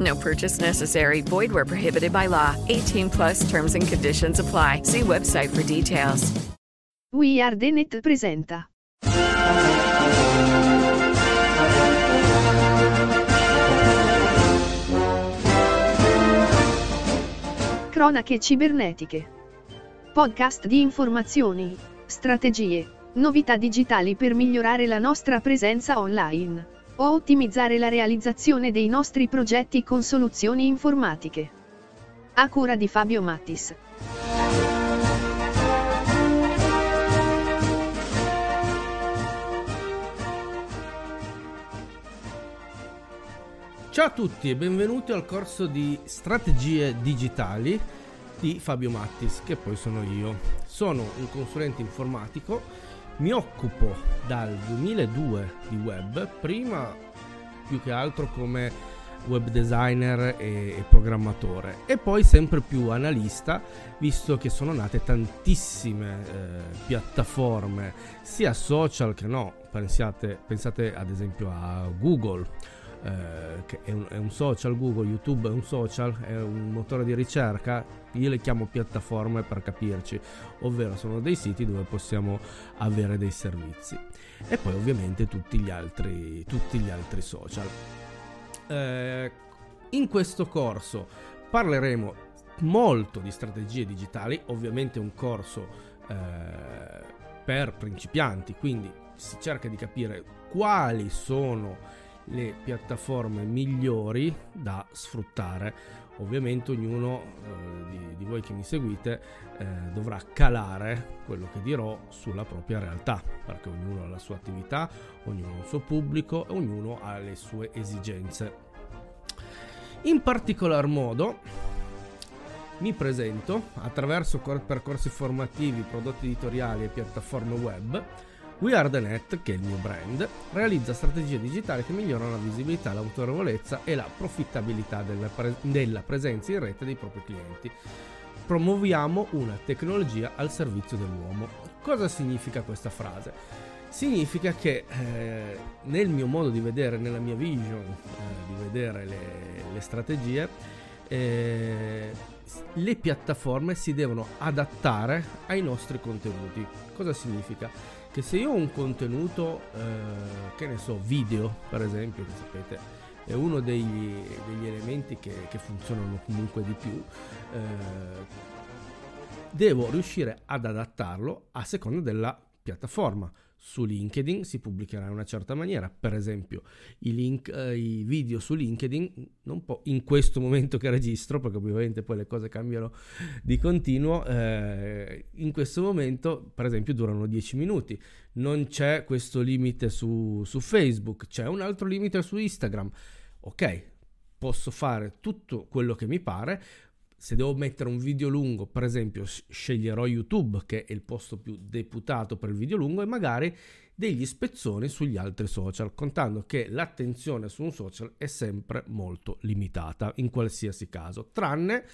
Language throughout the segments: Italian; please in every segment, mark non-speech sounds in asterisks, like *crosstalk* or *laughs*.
No purchase necessary. Void where prohibited by law. 18 plus terms and conditions apply. See website for details. We Are The Net presenta. Cronache cibernetiche. Podcast di informazioni, strategie, novità digitali per migliorare la nostra presenza online o ottimizzare la realizzazione dei nostri progetti con soluzioni informatiche. A cura di Fabio Mattis. Ciao a tutti e benvenuti al corso di strategie digitali di Fabio Mattis, che poi sono io. Sono un consulente informatico, mi occupo dal 2002 di web, prima più che altro come web designer e, programmatore e poi sempre più analista visto che sono nate tantissime eh, piattaforme sia social che no. Pensate, pensate ad esempio a Google eh, che è un, è un, social, Google, YouTube è un social, è un motore di ricerca, io le chiamo piattaforme per capirci, ovvero sono dei siti dove possiamo avere dei servizi. E poi ovviamente tutti gli altri, tutti gli altri social. Eh, in questo corso parleremo molto di strategie digitali, ovviamente un corso eh, per principianti, quindi si cerca di capire quali sono le piattaforme migliori da sfruttare. Ovviamente ognuno eh, di, di, voi che mi seguite eh, dovrà calare quello che dirò sulla propria realtà, perché ognuno ha la sua attività, ognuno ha il suo pubblico e ognuno ha le sue esigenze. In particolar modo mi presento attraverso percorsi formativi, prodotti editoriali e piattaforme web We Are The Net, che è il mio brand, realizza strategie digitali che migliorano la visibilità, l'autorevolezza e la profittabilità della, pre- della presenza in rete dei propri clienti. Promuoviamo una tecnologia al servizio dell'uomo. Cosa significa questa frase? Significa che eh, nel mio modo di vedere, nella mia vision eh, di vedere le, le strategie, eh, le piattaforme si devono adattare ai nostri contenuti. Cosa significa? Che se io ho un contenuto, eh, che ne so, video per esempio, che sapete è uno degli, degli elementi che, che, funzionano comunque di più, eh, devo riuscire ad adattarlo a seconda della piattaforma su LinkedIn si pubblicherà in una certa maniera. Per esempio, i, link, eh, i video su LinkedIn, non po- in questo momento che registro, perché ovviamente poi le cose cambiano di continuo, eh, in questo momento, per esempio, durano 10 minuti. Non c'è questo limite su, su Facebook, c'è un altro limite su Instagram. Ok, posso fare tutto quello che mi pare, se devo mettere un video lungo, per esempio, sceglierò YouTube, che è il posto più deputato per il video lungo, e magari degli spezzoni sugli altri social, contando che l'attenzione su un social è sempre molto limitata in qualsiasi caso, tranne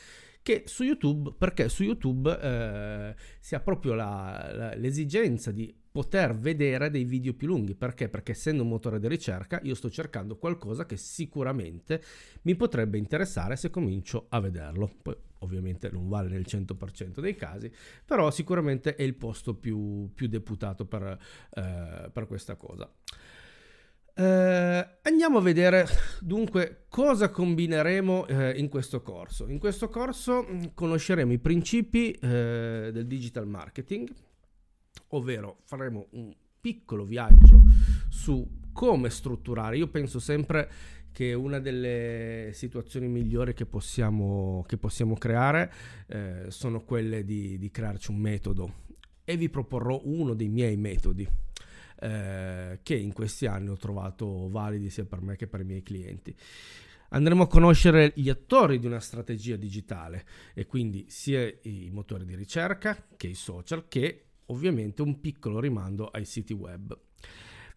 che su YouTube, perché su YouTube eh, si ha proprio la, la, l'esigenza di poter vedere dei video più lunghi. Perché? Perché essendo un motore di ricerca io sto cercando qualcosa che sicuramente mi potrebbe interessare se comincio a vederlo. Poi ovviamente non vale nel 100% dei casi, però sicuramente è il posto più, più deputato per, eh, per questa cosa. Eh, andiamo a vedere dunque cosa combineremo eh, in questo corso. In questo corso mh, conosceremo i principi eh, del digital marketing, ovvero faremo un piccolo viaggio su come strutturare. Io penso sempre che una delle situazioni migliori che possiamo, che possiamo creare eh, sono quelle di, di crearci un metodo e vi proporrò uno dei miei metodi eh, che in questi anni ho trovato validi sia per me che per i miei clienti. Andremo a conoscere gli attori di una strategia digitale e quindi sia i motori di ricerca che i social che ovviamente un piccolo rimando ai siti web.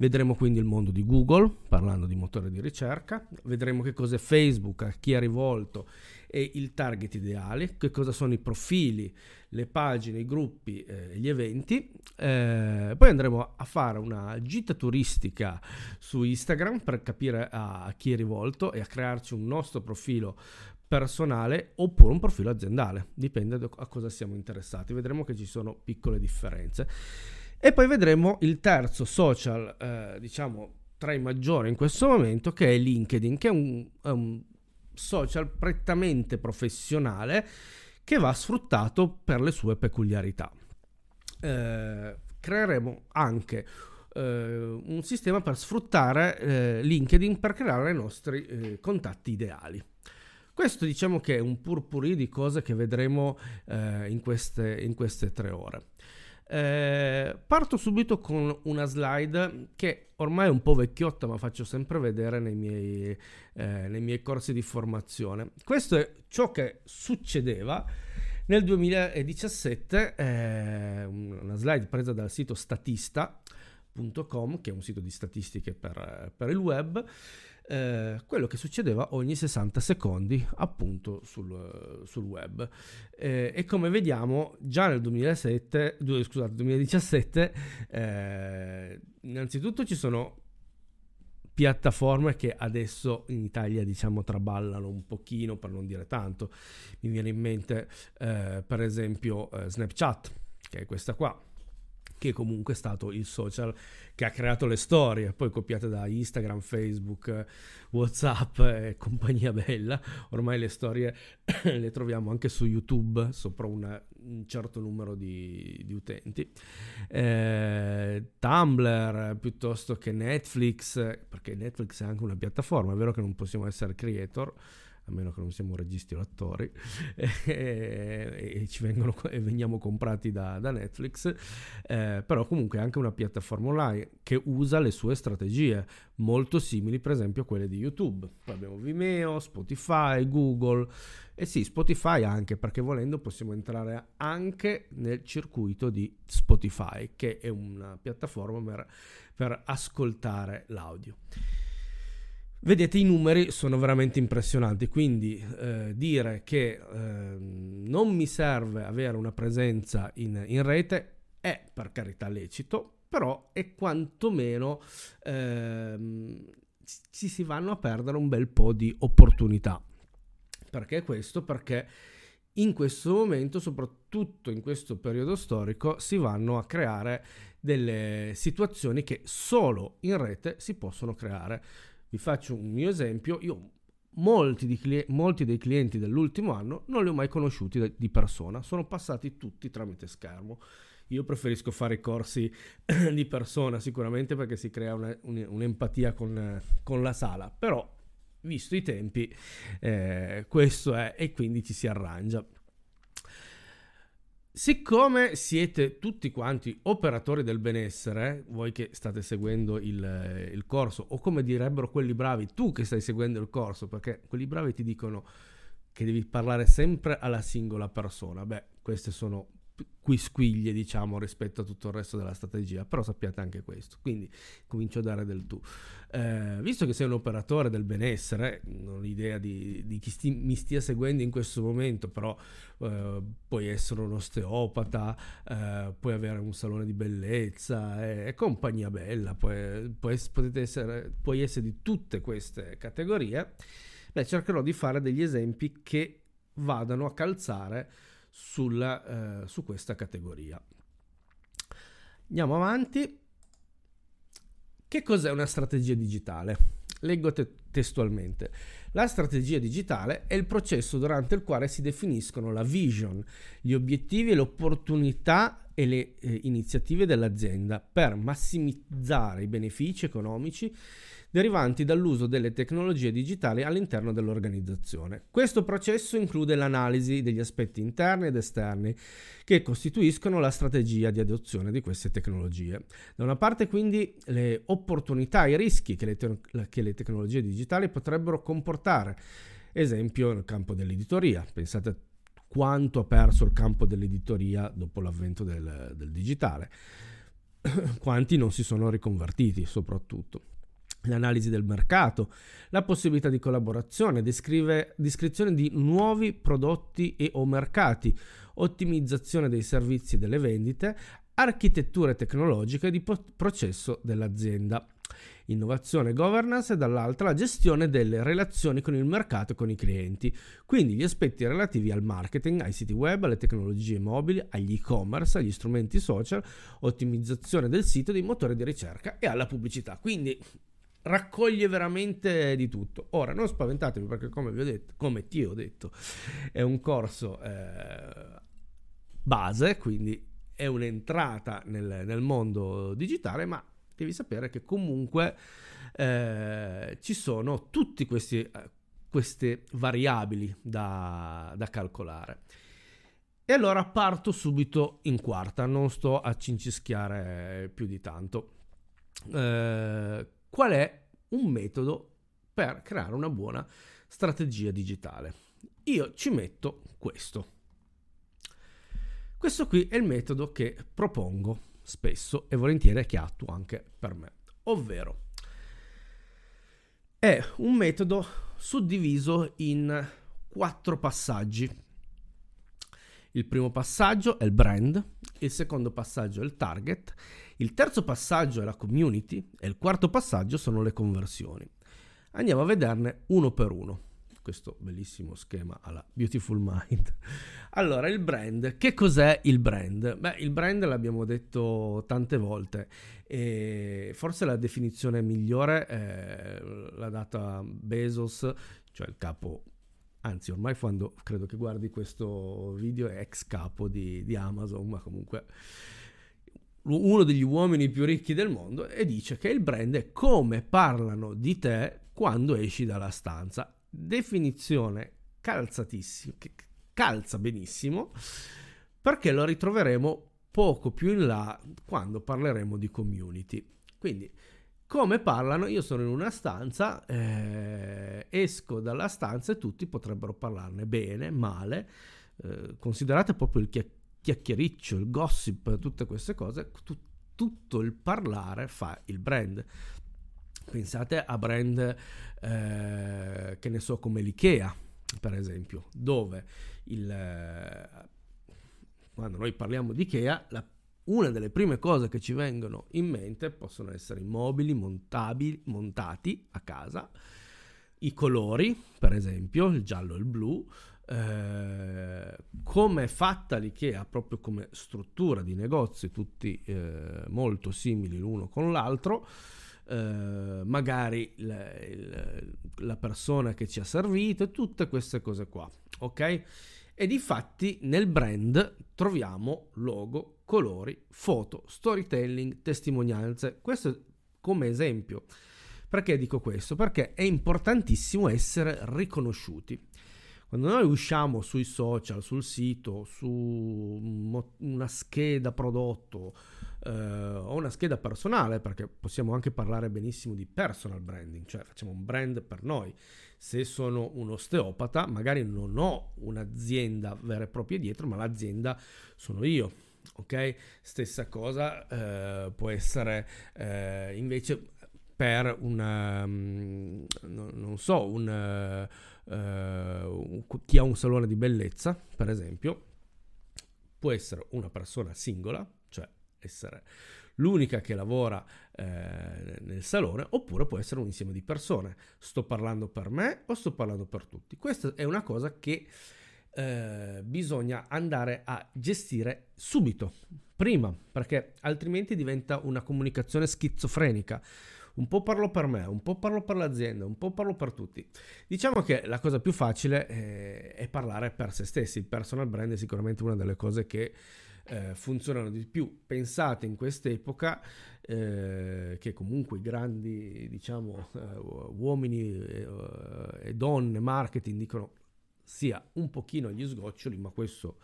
Vedremo quindi il mondo di Google, parlando di motore di ricerca, vedremo che cos'è Facebook, a chi è rivolto e il target ideale, che cosa sono i profili, le pagine, i gruppi, eh, gli eventi. Eh, poi andremo a fare una gita turistica su Instagram per capire a chi è rivolto e a crearci un nostro profilo personale oppure un profilo aziendale, dipende a cosa siamo interessati. Vedremo che ci sono piccole differenze. E poi vedremo il terzo social, eh, diciamo, tra i maggiori in questo momento, che è LinkedIn, che è un, è un social prettamente professionale che va sfruttato per le sue peculiarità. Eh, creeremo anche eh, un sistema per sfruttare eh, LinkedIn per creare i nostri eh, contatti ideali. Questo diciamo che è un purpurì di cose che vedremo eh, in queste, in queste tre ore. Eh, parto subito con una slide che ormai è un po' vecchiotta, ma faccio sempre vedere nei miei, eh, nei miei corsi di formazione. Questo è ciò che succedeva nel 2017, eh, una slide presa dal sito statista.com, che è un sito di statistiche per, per il web eh, quello che succedeva ogni 60 secondi appunto sul, sul web. Eh, e come vediamo già nel 2007, scusate, 2017, eh, innanzitutto ci sono piattaforme che adesso in Italia diciamo traballano un pochino per non dire tanto mi viene in mente eh, per esempio eh, Snapchat che è questa qua che comunque è stato il social che ha creato le storie, poi copiate da Instagram, Facebook, Whatsapp e compagnia bella. Ormai le storie *coughs* le troviamo anche su YouTube, sopra una, un certo numero di, di utenti. Eh, Tumblr piuttosto che Netflix, perché Netflix è anche una piattaforma, è vero che non possiamo essere creator a meno che non siamo registi o attori, *laughs* e, e, ci vengono, e veniamo comprati da, da Netflix, eh, però comunque è anche una piattaforma online che usa le sue strategie, molto simili per esempio a quelle di YouTube. Poi abbiamo Vimeo, Spotify, Google, e sì, Spotify anche, perché volendo possiamo entrare anche nel circuito di Spotify, che è una piattaforma per, per ascoltare l'audio. Vedete i numeri sono veramente impressionanti, quindi eh, dire che eh, non mi serve avere una presenza in, in, rete è per carità lecito, però è quantomeno eh, ci si vanno a perdere un bel po' di opportunità. Perché questo? Perché in questo momento, soprattutto in questo periodo storico, si vanno a creare delle situazioni che solo in rete si possono creare vi faccio un mio esempio, io molti, cli- molti dei clienti dell'ultimo anno non li ho mai conosciuti di persona, sono passati tutti tramite schermo. Io preferisco fare corsi *clears throat* di persona sicuramente perché si crea una, un, un'empatia con, con, la sala, però visto i tempi eh, questo è e quindi ci si arrangia. Siccome siete tutti quanti operatori del benessere, voi che state seguendo il, il, corso, o come direbbero quelli bravi, tu che stai seguendo il corso, perché quelli bravi ti dicono che devi parlare sempre alla singola persona. Beh, queste sono quisquiglie, diciamo, rispetto a tutto il resto della strategia, però sappiate anche questo. Quindi comincio a dare del tu. Eh, visto che sei un operatore del benessere, non ho idea di, di chi sti, mi stia seguendo in questo momento, però eh, puoi essere un osteopata, eh, puoi avere un salone di bellezza e, e compagnia bella, puoi, puoi, essere, puoi essere di tutte queste categorie, beh, cercherò di fare degli esempi che vadano a calzare sulla, eh, su questa categoria. Andiamo avanti. Che cos'è una strategia digitale? Leggo te- testualmente. La strategia digitale è il processo durante il quale si definiscono la vision, gli obiettivi e le opportunità e le eh, iniziative dell'azienda per massimizzare i benefici economici derivanti dall'uso delle tecnologie digitali all'interno dell'organizzazione. Questo processo include l'analisi degli aspetti interni ed esterni che costituiscono la strategia di adozione di queste tecnologie. Da una parte quindi le opportunità e i rischi che le, te- che le tecnologie digitali potrebbero comportare, esempio nel campo dell'editoria, pensate a quanto ha perso il campo dell'editoria dopo l'avvento del, del digitale, *clears throat* quanti non si sono riconvertiti soprattutto l'analisi del mercato, la possibilità di collaborazione, descrizione di nuovi prodotti e o mercati, ottimizzazione dei servizi e delle vendite, architetture tecnologiche di processo dell'azienda. Innovazione e governance e dall'altra la gestione delle relazioni con il mercato e con i clienti, quindi gli aspetti relativi al marketing, ai siti web, alle tecnologie mobili, agli e-commerce, agli strumenti social, ottimizzazione del sito, dei motori di ricerca e alla pubblicità. Quindi raccoglie veramente di tutto. Ora, non spaventatevi perché come vi ho detto, come ti ho detto, è un corso eh, base, quindi è un'entrata nel, nel, mondo digitale, ma devi sapere che comunque eh, ci sono tutte queste variabili da, da calcolare. E allora parto subito in quarta, non sto a cincischiare più di tanto. Eh, qual è un metodo per creare una buona strategia digitale. Io ci metto questo. Questo qui è il metodo che propongo spesso e volentieri che attuo anche per me, ovvero è un metodo suddiviso in quattro passaggi. Il primo passaggio è il brand, il secondo passaggio è il target, il terzo passaggio è la community e il quarto passaggio sono le conversioni. Andiamo a vederne uno per uno. Questo bellissimo schema alla Beautiful Mind. Allora, il brand. Che cos'è il brand? Beh, il brand l'abbiamo detto tante volte e forse la definizione migliore l'ha data Bezos, cioè il capo anzi ormai quando credo che guardi questo video è ex capo di, di Amazon, ma comunque uno degli uomini più ricchi del mondo e dice che il brand è come parlano di te quando esci dalla stanza. Definizione calzatissima, che calza benissimo, perché lo ritroveremo poco più in là quando parleremo di community. Quindi, come parlano? Io sono in una stanza, eh, esco dalla stanza e tutti potrebbero parlarne bene, male. Eh, considerate proprio il chiacchiere chiacchiericcio, il gossip, tutte queste cose, tu, tutto il parlare fa il brand. Pensate a brand eh, che ne so come l'IKEA, per esempio, dove il, eh, quando noi parliamo di IKEA, la, una delle prime cose che ci vengono in mente possono essere i mobili montati a casa, i colori, per esempio, il giallo e il blu, eh, come è fatta l'IKEA proprio come struttura di negozi tutti eh, molto simili l'uno con l'altro eh, magari la, il, la, persona che ci ha servito tutte queste cose qua ok? E di fatti nel brand troviamo logo colori foto storytelling testimonianze. Questo come esempio. Perché dico questo? Perché è importantissimo essere riconosciuti quando noi usciamo sui social, sul sito, su una scheda prodotto eh, o una scheda personale, perché possiamo anche parlare benissimo di personal branding, cioè facciamo un brand per noi. Se sono un osteopata, magari non ho un'azienda vera e propria dietro, ma l'azienda sono io. Ok? Stessa cosa eh, può essere eh, invece per una, um, non so, un eh, chi ha un salone di bellezza, per esempio, può essere una persona singola, cioè essere l'unica che lavora eh, nel salone, oppure può essere un insieme di persone. Sto parlando per me o sto parlando per tutti? Questa è una cosa che eh, bisogna andare a gestire subito, prima, perché altrimenti diventa una comunicazione schizofrenica un po' parlo per me, un po' parlo per l'azienda, un po' parlo per tutti. Diciamo che la cosa più facile è, è parlare per se stessi. Il personal brand è sicuramente una delle cose che eh, funzionano di più. Pensate in quest'epoca eh, che comunque i grandi, diciamo, eh, uomini e, eh, e donne marketing dicono sia un pochino agli sgoccioli, ma questo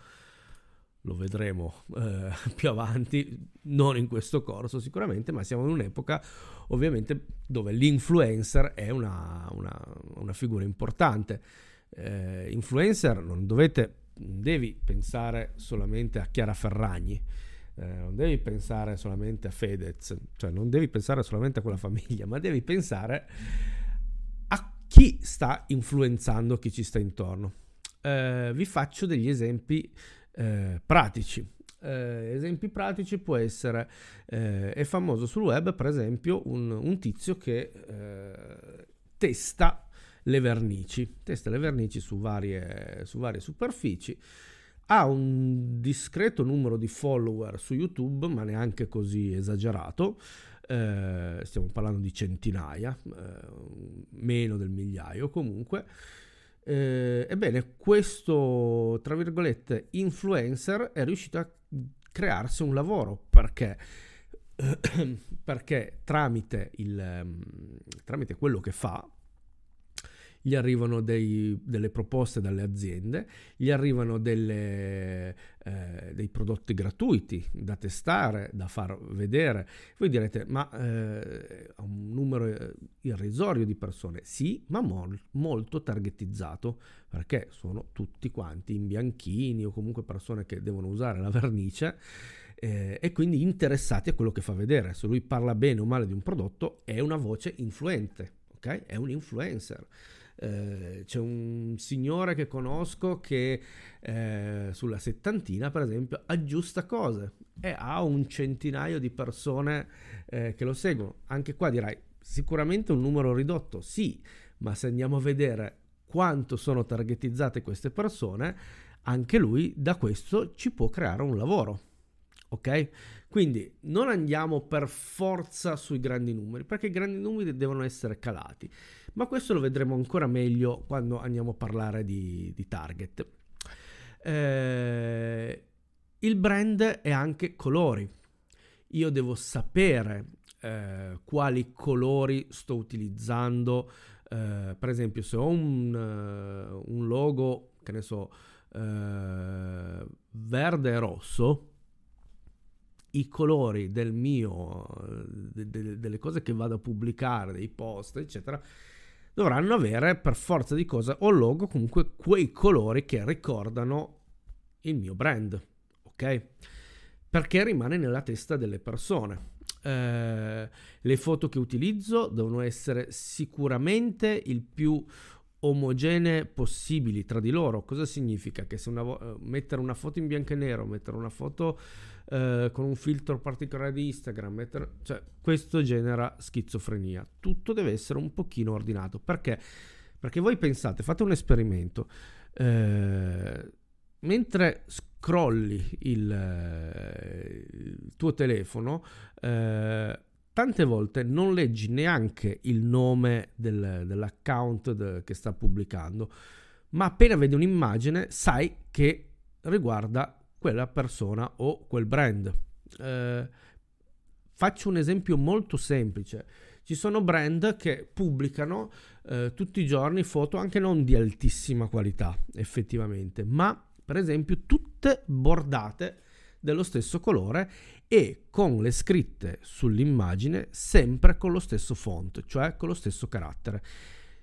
lo vedremo eh, *laughs* più avanti, non in questo corso sicuramente, ma siamo in un'epoca ovviamente dove l'influencer è una, una, una figura importante. Eh, influencer non dovete, devi pensare solamente a Chiara Ferragni, eh, non devi pensare solamente a Fedez, cioè non devi pensare solamente a quella famiglia, ma devi pensare a chi sta influenzando chi ci sta intorno. Eh, vi faccio degli esempi eh, pratici. Eh, esempi pratici può essere, eh, è famoso sul web per esempio un, un tizio che eh, testa le vernici, testa le vernici su varie, su varie superfici, ha un discreto numero di follower su YouTube, ma neanche così esagerato, eh, stiamo parlando di centinaia, eh, meno del migliaio comunque, eh, ebbene, questo, tra virgolette, influencer è riuscito a crearsi un lavoro perché, *clears throat* perché tramite, il, tramite quello che fa, gli arrivano dei, delle proposte dalle aziende, gli arrivano delle, eh, dei prodotti gratuiti da testare, da far vedere. Voi direte, ma eh, un numero eh, irrisorio di persone? Sì, ma mol, molto targetizzato, perché sono tutti quanti in bianchini o comunque persone che devono usare la vernice. Eh, e quindi interessati a quello che fa vedere. Se lui parla bene o male di un prodotto, è una voce influente, ok? È un influencer. Eh, c'è un signore che conosco che eh, sulla settantina, per esempio, aggiusta cose e ha un centinaio di persone eh, che lo seguono. Anche qua dirai sicuramente un numero ridotto, sì, ma se andiamo a vedere quanto sono targetizzate queste persone, anche lui da questo ci può creare un lavoro. Ok? Quindi non andiamo per forza sui grandi numeri, perché i grandi numeri devono essere calati ma questo lo vedremo ancora meglio quando andiamo a parlare di, di target. Eh, il brand è anche colori. Io devo sapere eh, quali colori sto utilizzando. Eh, per esempio, se ho un, uh, un, logo, che ne so, uh, verde e rosso, i colori del mio, de, de, delle cose che vado a pubblicare, dei post, eccetera, dovranno avere per forza di cosa o logo comunque quei colori che ricordano il mio brand, ok? Perché rimane nella testa delle persone. Eh, le foto che utilizzo devono essere sicuramente il più omogenee possibili tra di loro. Cosa significa? Che se una, uh, mettere una foto in bianco e nero, mettere una foto uh, con un filtro particolare di Instagram, mettere, cioè, questo genera schizofrenia. Tutto deve essere un pochino ordinato. Perché? Perché voi pensate, fate un esperimento. Uh, mentre scrolli il, il tuo telefono, tante volte non leggi neanche il nome del, dell'account de, che sta pubblicando, ma appena vedi un'immagine sai che riguarda quella persona o quel brand. Eh, faccio un esempio molto semplice. Ci sono brand che pubblicano eh, tutti i giorni foto anche non di altissima qualità, effettivamente, ma per esempio tutte bordate dello stesso colore e con le scritte sull'immagine sempre con lo stesso font, cioè con lo stesso carattere.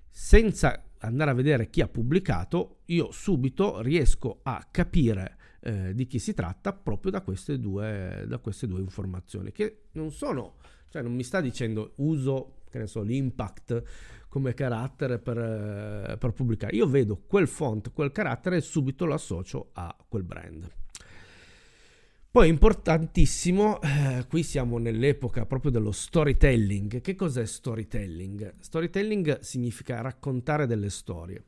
Senza andare a vedere chi ha pubblicato, io subito riesco a capire eh, di chi si tratta proprio da queste, due, da queste due informazioni, che non sono, cioè non mi sta dicendo uso, che ne so, l'impact come carattere per, eh, per pubblicare. Io vedo quel font, quel carattere e subito lo associo a quel brand. Poi importantissimo, eh, qui siamo nell'epoca proprio dello storytelling. Che cos'è storytelling? Storytelling significa raccontare delle storie.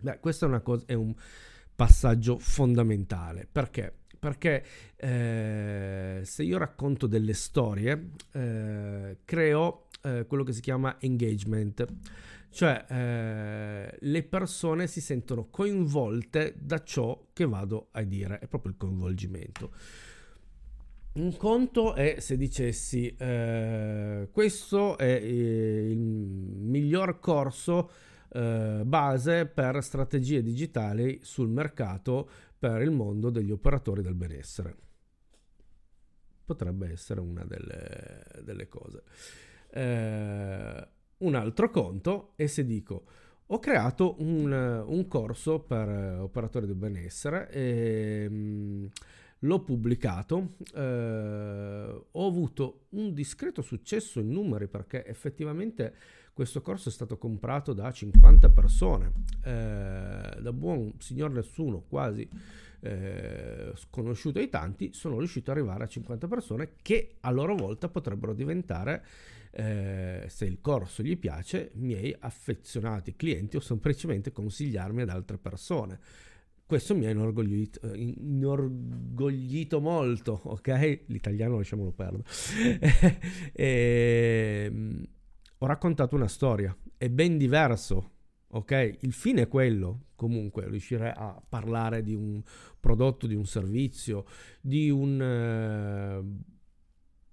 Beh, questo è, cosa, è un passaggio fondamentale. Perché? perché eh, se io racconto delle storie, eh, creo eh, quello che si chiama engagement, cioè eh, le persone si sentono coinvolte da ciò che vado a dire, è proprio il coinvolgimento. Un conto è se dicessi eh, questo è eh, il miglior corso eh, base per strategie digitali sul mercato per il mondo degli operatori del benessere. Potrebbe essere una delle, delle cose. Eh, un altro conto è se dico ho creato un, un corso per operatori del benessere e mh, mm, l'ho pubblicato, eh, ho avuto un discreto successo in numeri perché effettivamente questo corso è stato comprato da 50 persone, eh, da buon signor nessuno, quasi eh, sconosciuto ai tanti, sono riuscito ad arrivare a 50 persone che a loro volta potrebbero diventare, eh, se il corso gli piace, miei affezionati clienti o semplicemente consigliarmi ad altre persone questo mi ha inorgoglito, inorgoglito molto, ok? L'italiano lasciamolo perdere. e, *laughs* ehm, ho raccontato una storia, è ben diverso, ok? Il fine è quello, comunque, riuscire a parlare di un prodotto, di un servizio, di un, uh,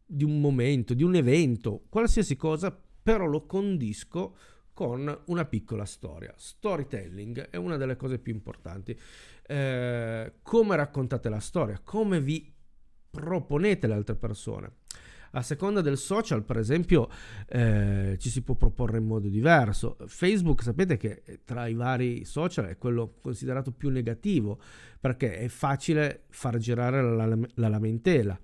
di un momento, di un evento, qualsiasi cosa, però lo condisco con una piccola storia. Storytelling è una delle cose più importanti. Eh, come raccontate la storia, come vi proponete le altre persone. A seconda del social, per esempio, eh, ci si può proporre in modo diverso. Facebook, sapete che eh, tra i vari social è quello considerato più negativo perché è facile far girare la, la, la lamentela.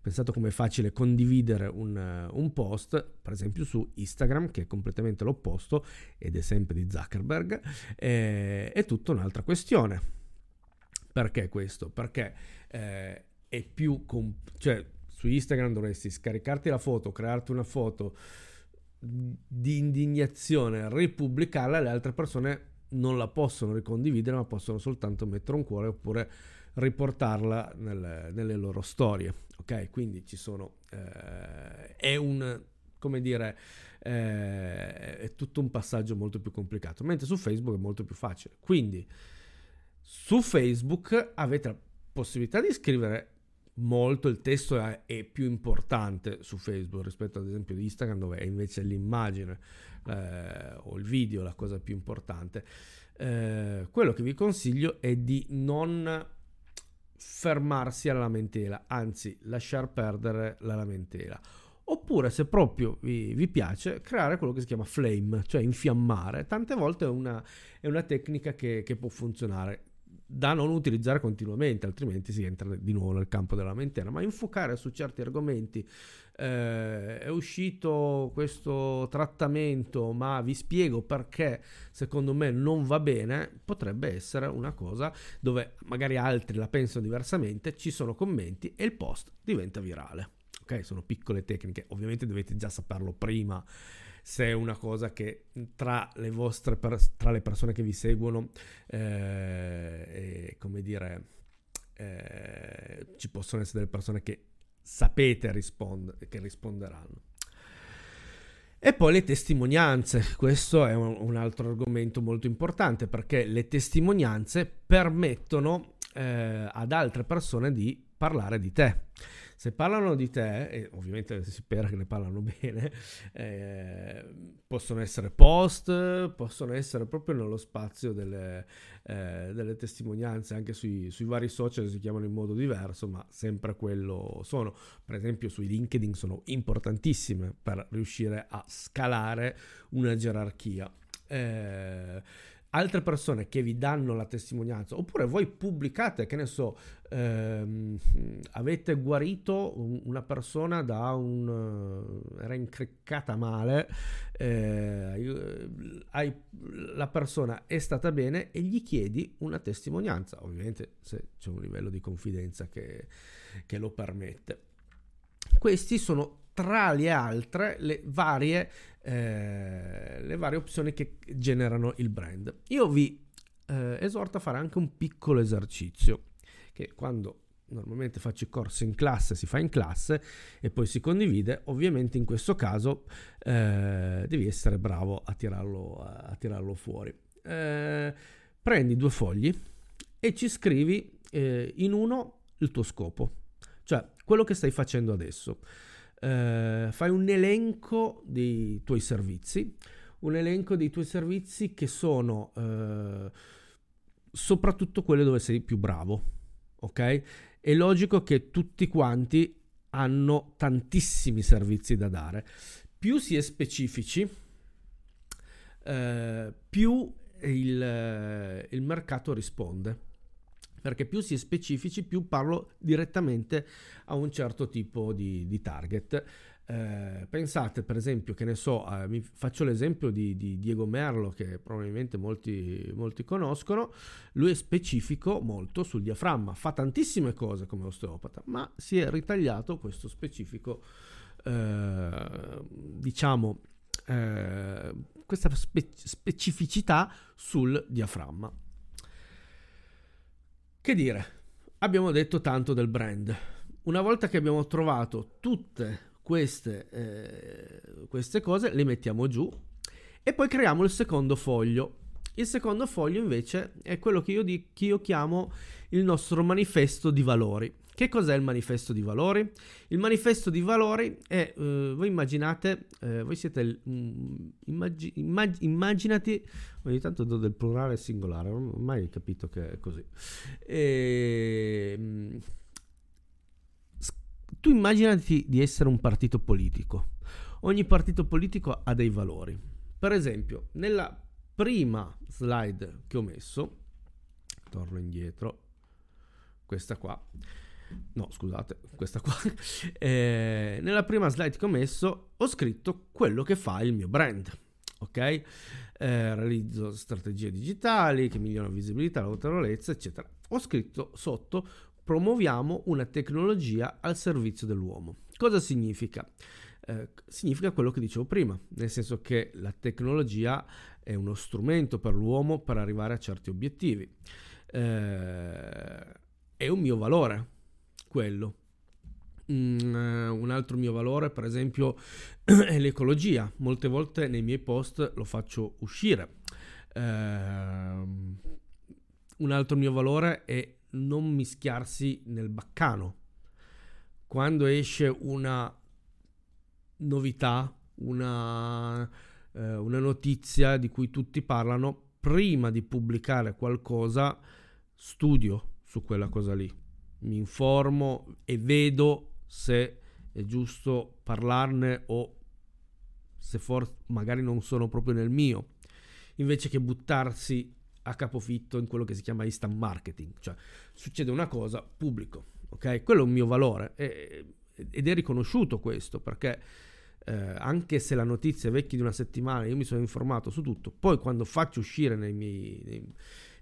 Pensate come è facile condividere un, un, post, per esempio su Instagram, che è completamente l'opposto ed è sempre di Zuckerberg, eh, è tutta un'altra questione. Perché questo? Perché eh, è più... Comp- cioè, su Instagram dovresti scaricarti la foto, crearti una foto di indignazione, ripubblicarla, le altre persone non la possono ricondividere, ma possono soltanto mettere un cuore oppure riportarla nelle, nelle loro storie. Ok, quindi ci sono. Eh, è un come dire, eh, è tutto un passaggio molto più complicato, mentre su Facebook è molto più facile. Quindi su Facebook avete la possibilità di scrivere molto il testo è, è, più importante su Facebook rispetto ad esempio di Instagram dove è invece l'immagine eh, o il video la cosa più importante. Eh, quello che vi consiglio è di non fermarsi alla lamentela, anzi lasciar perdere la lamentela. Oppure se proprio vi, vi, piace creare quello che si chiama flame, cioè infiammare. Tante volte è una, è una tecnica che, che può funzionare da non utilizzare continuamente, altrimenti si entra di nuovo nel campo della lamentela, ma infuocare su certi argomenti eh, è uscito questo trattamento, ma vi spiego perché secondo me non va bene, potrebbe essere una cosa dove magari altri la pensano diversamente, ci sono commenti e il post diventa virale. Ok, sono piccole tecniche, ovviamente dovete già saperlo prima se è una cosa che tra le vostre tra le persone che vi seguono eh, come dire eh, ci possono essere delle persone che sapete rispond- che risponderanno. E poi le testimonianze, questo è un, un, altro argomento molto importante perché le testimonianze permettono eh, ad altre persone di parlare di te. Se parlano di te, e ovviamente si spera che ne parlano *laughs* bene, eh, possono essere post, possono essere proprio nello spazio delle, eh, delle testimonianze, anche sui, sui, vari social si chiamano in modo diverso, ma sempre quello sono. Per esempio sui LinkedIn sono importantissime per riuscire a scalare una gerarchia. Eh, altre persone che vi danno la testimonianza, oppure voi pubblicate, che ne so, ehm, avete guarito una persona da un... Eh, era incriccata male, eh, hai, la persona è stata bene e gli chiedi una testimonianza, ovviamente se c'è un livello di confidenza che, che lo permette. Questi sono tra le altre le varie, eh, le varie opzioni che generano il brand. Io vi eh, esorto a fare anche un piccolo esercizio che quando normalmente faccio i corsi in classe, si fa in classe e poi si condivide, ovviamente in questo caso eh, devi essere bravo a tirarlo, a tirarlo fuori. Eh, prendi due fogli e ci scrivi eh, in uno il tuo scopo, cioè quello che stai facendo adesso. Eh, fai un elenco dei tuoi servizi, un elenco dei tuoi servizi che sono eh, soprattutto quelli dove sei più bravo, ok? È logico che tutti quanti hanno tantissimi servizi da dare. Più si è specifici, eh, più il, eh, il mercato risponde perché più si è specifici, più parlo direttamente a un certo tipo di, di target. Eh, pensate per esempio che ne so, eh, faccio l'esempio di, di, Diego Merlo che probabilmente molti, molti, conoscono, lui è specifico molto sul diaframma, fa tantissime cose come osteopata, ma si è ritagliato questo specifico, eh, diciamo, eh, questa spe- specificità sul diaframma. Che dire, abbiamo detto tanto del brand. Una volta che abbiamo trovato tutte queste, eh, queste cose, le mettiamo giù e poi creiamo il secondo foglio. Il secondo foglio invece è quello che io, di, che io chiamo il nostro manifesto di valori. Che cos'è il manifesto di valori? Il manifesto di valori è, eh, voi immaginate, eh, voi siete, um, immag- immag- immaginati, ogni tanto do del plurale singolare, non ho mai capito che è così. E, ehm, tu immaginati di essere un partito politico. Ogni partito politico ha dei valori. Per esempio, nella prima slide che ho messo, torno indietro, questa qua, no scusate, questa qua, *laughs* eh, nella prima slide che ho messo ho scritto quello che fa il mio brand, ok? Eh, realizzo strategie digitali che migliorano la visibilità, l'autorevolezza, eccetera. Ho scritto sotto promuoviamo una tecnologia al servizio dell'uomo. Cosa significa? Eh, significa quello che dicevo prima, nel senso che la tecnologia è uno strumento per l'uomo per arrivare a certi obiettivi. Eh, è un mio valore, quello. Mm, eh, un altro mio valore, per esempio, *clears throat* è l'ecologia. Molte volte nei miei post lo faccio uscire. Eh, un altro mio valore è non mischiarsi nel baccano. Quando esce una novità, una, eh, una notizia di cui tutti parlano, prima di pubblicare qualcosa, studio su quella cosa lì, mi informo e vedo se è giusto parlarne o se forse magari non sono proprio nel mio, invece che buttarsi a capofitto in quello che si chiama instant marketing, cioè succede una cosa, pubblico, ok? Quello è un mio valore e, ed è riconosciuto questo perché eh, anche se la notizia è vecchia di una settimana, io mi sono informato su tutto, poi quando faccio uscire nei miei, nei,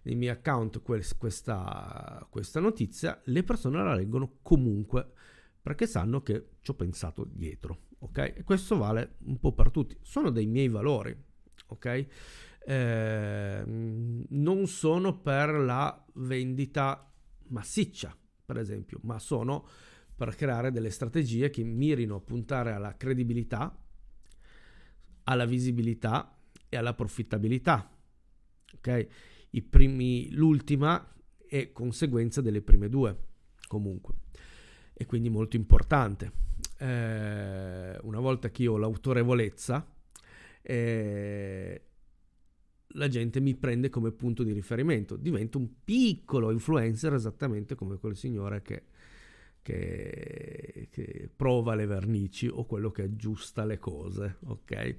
nei miei account questa, questa notizia, le persone la leggono comunque perché sanno che ci ho pensato dietro, ok? E questo vale un po' per tutti, sono dei miei valori, ok? eh, non sono per la vendita massiccia, per esempio, ma sono per creare delle strategie che mirino a puntare alla credibilità, alla visibilità e alla profittabilità. Ok? Primi, l'ultima è conseguenza delle prime due, comunque, e quindi molto importante. Eh, una volta che io ho l'autorevolezza, eh, la gente mi prende come punto di riferimento, divento un piccolo influencer esattamente come quel signore che, che, che prova le vernici o quello che aggiusta le cose, ok?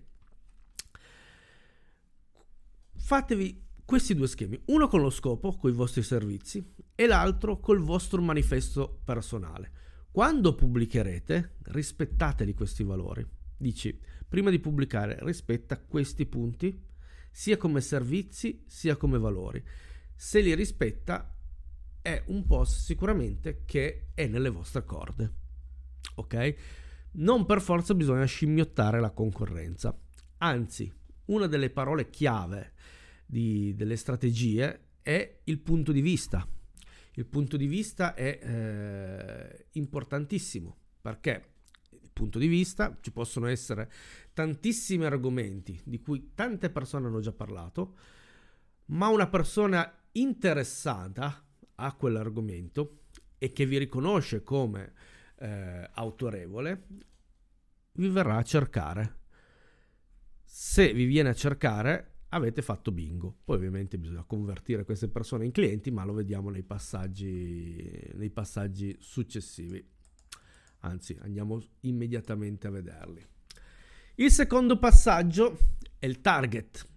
Fatevi questi due schemi, uno con lo scopo, con i vostri servizi, e l'altro col vostro manifesto personale. Quando pubblicherete, rispettateli questi valori. Dici, prima di pubblicare, rispetta questi punti sia come servizi sia come valori. Se li rispetta è un post sicuramente che è nelle vostre corde. Ok? Non per forza bisogna scimmiottare la concorrenza. Anzi, una delle parole chiave di, delle strategie è il punto di vista. Il punto di vista è eh, importantissimo perché il punto di vista ci possono essere tantissimi argomenti di cui tante persone hanno già parlato, ma una persona interessata a quell'argomento e che vi riconosce come eh, autorevole vi verrà a cercare. Se vi viene a cercare avete fatto bingo. Poi ovviamente bisogna convertire queste persone in clienti, ma lo vediamo nei passaggi, nei passaggi successivi. Anzi, andiamo immediatamente a vederli. Il secondo passaggio è il target.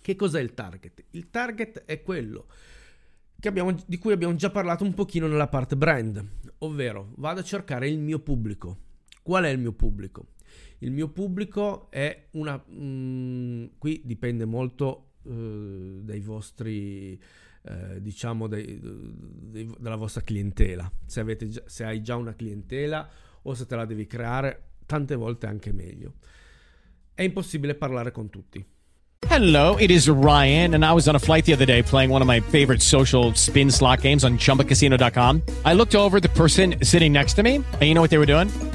Che cos'è il target? Il target è quello abbiamo, di cui abbiamo già parlato un pochino nella parte brand, ovvero vado a cercare il mio pubblico. Qual è il mio pubblico? Il mio pubblico è una... Mm, qui dipende molto uh, dai vostri... Uh, diciamo dei, dei, della vostra clientela se, avete già, se hai già una clientela o se te la devi creare tante volte anche meglio è impossibile parlare con tutti Hello, it is Ryan, and I was on a flight the other day playing one of my favorite social spin slot games on chumbacasino.com. I looked over the person sitting next to me, and you know what they were doing?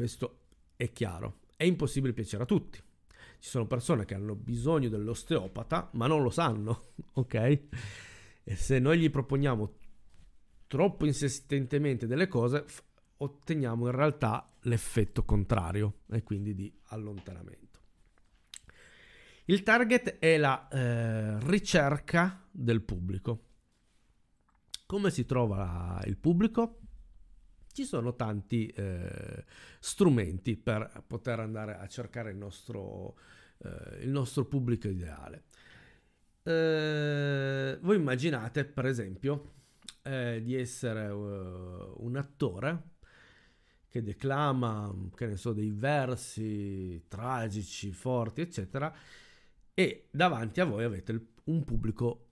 Questo è chiaro. È impossibile piacere a tutti. Ci sono persone che hanno bisogno dell'osteopata, ma non lo sanno, *laughs* ok? E se noi gli proponiamo troppo insistentemente delle cose, f- otteniamo in realtà l'effetto contrario e quindi di allontanamento. Il target è la eh, ricerca del pubblico. Come si trova il pubblico? ci sono tanti eh, strumenti per poter andare a cercare il nostro, eh, il nostro pubblico ideale. Eh, voi immaginate, per esempio, eh, di essere uh, un attore che declama, che ne so, dei versi tragici, forti, eccetera, e davanti a voi avete un pubblico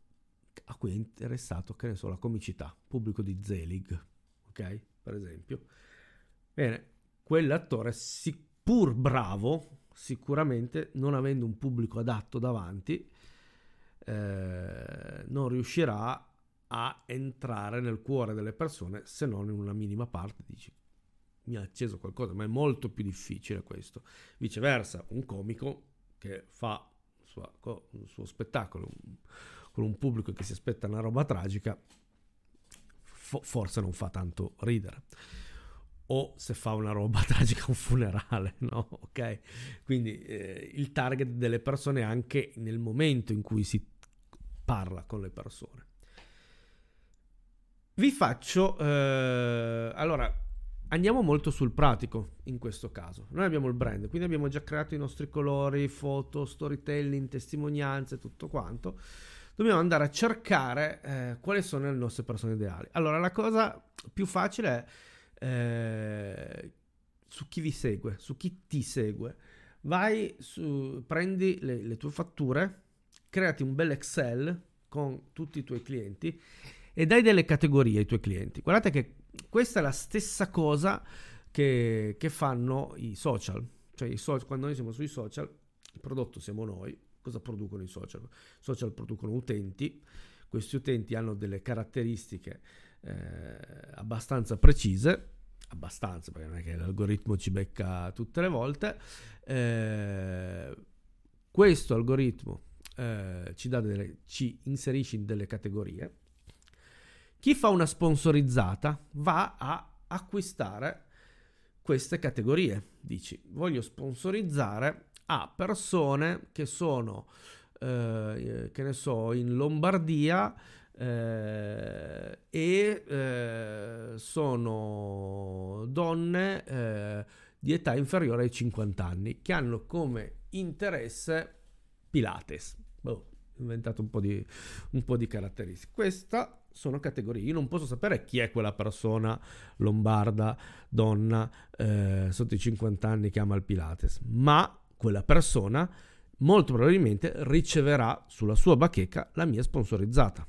a cui è interessato, che ne so, la comicità, pubblico di Zelig, ok? per esempio. Bene, quell'attore, pur bravo, sicuramente non avendo un pubblico adatto davanti, eh, non riuscirà a entrare nel cuore delle persone se non in una minima parte. Dici, mi ha acceso qualcosa, ma è molto più difficile questo. Viceversa, un comico che fa suo, il suo spettacolo con un pubblico che si aspetta una roba tragica, fo- forse non fa tanto ridere. O se fa una roba *laughs* tragica, un funerale, *laughs* no? Ok? Quindi eh, il target delle persone anche nel momento in cui si parla con le persone. Vi faccio... Eh, allora, andiamo molto sul pratico in questo caso. Noi abbiamo il brand, quindi abbiamo già creato i nostri colori, foto, storytelling, testimonianze, tutto quanto dobbiamo andare a cercare eh, quali sono le nostre persone ideali. Allora, la cosa più facile è eh, su chi vi segue, su chi ti segue. Vai su, prendi le, le tue fatture, creati un bel Excel con tutti i tuoi clienti e dai delle categorie ai tuoi clienti. Guardate che questa è la stessa cosa che, che fanno i social. Cioè, i social, quando noi siamo sui social, il prodotto siamo noi, Cosa producono i social? I social producono utenti, questi utenti hanno delle caratteristiche eh, abbastanza precise, abbastanza perché non è che l'algoritmo ci becca tutte le volte, eh, questo algoritmo eh, ci, delle, ci inserisce in delle categorie, chi fa una sponsorizzata va a acquistare queste categorie. Dici, voglio sponsorizzare a persone che sono, eh, che ne so, in Lombardia eh, e eh, sono donne eh, di età inferiore ai 50 anni che hanno come interesse Pilates. Boh, inventato un po' di, un po' di caratteristiche. Questa sono categorie. Io non posso sapere chi è quella persona lombarda, donna, eh, sotto i 50 anni che ama il Pilates, ma quella persona molto probabilmente riceverà sulla sua bacheca la mia sponsorizzata.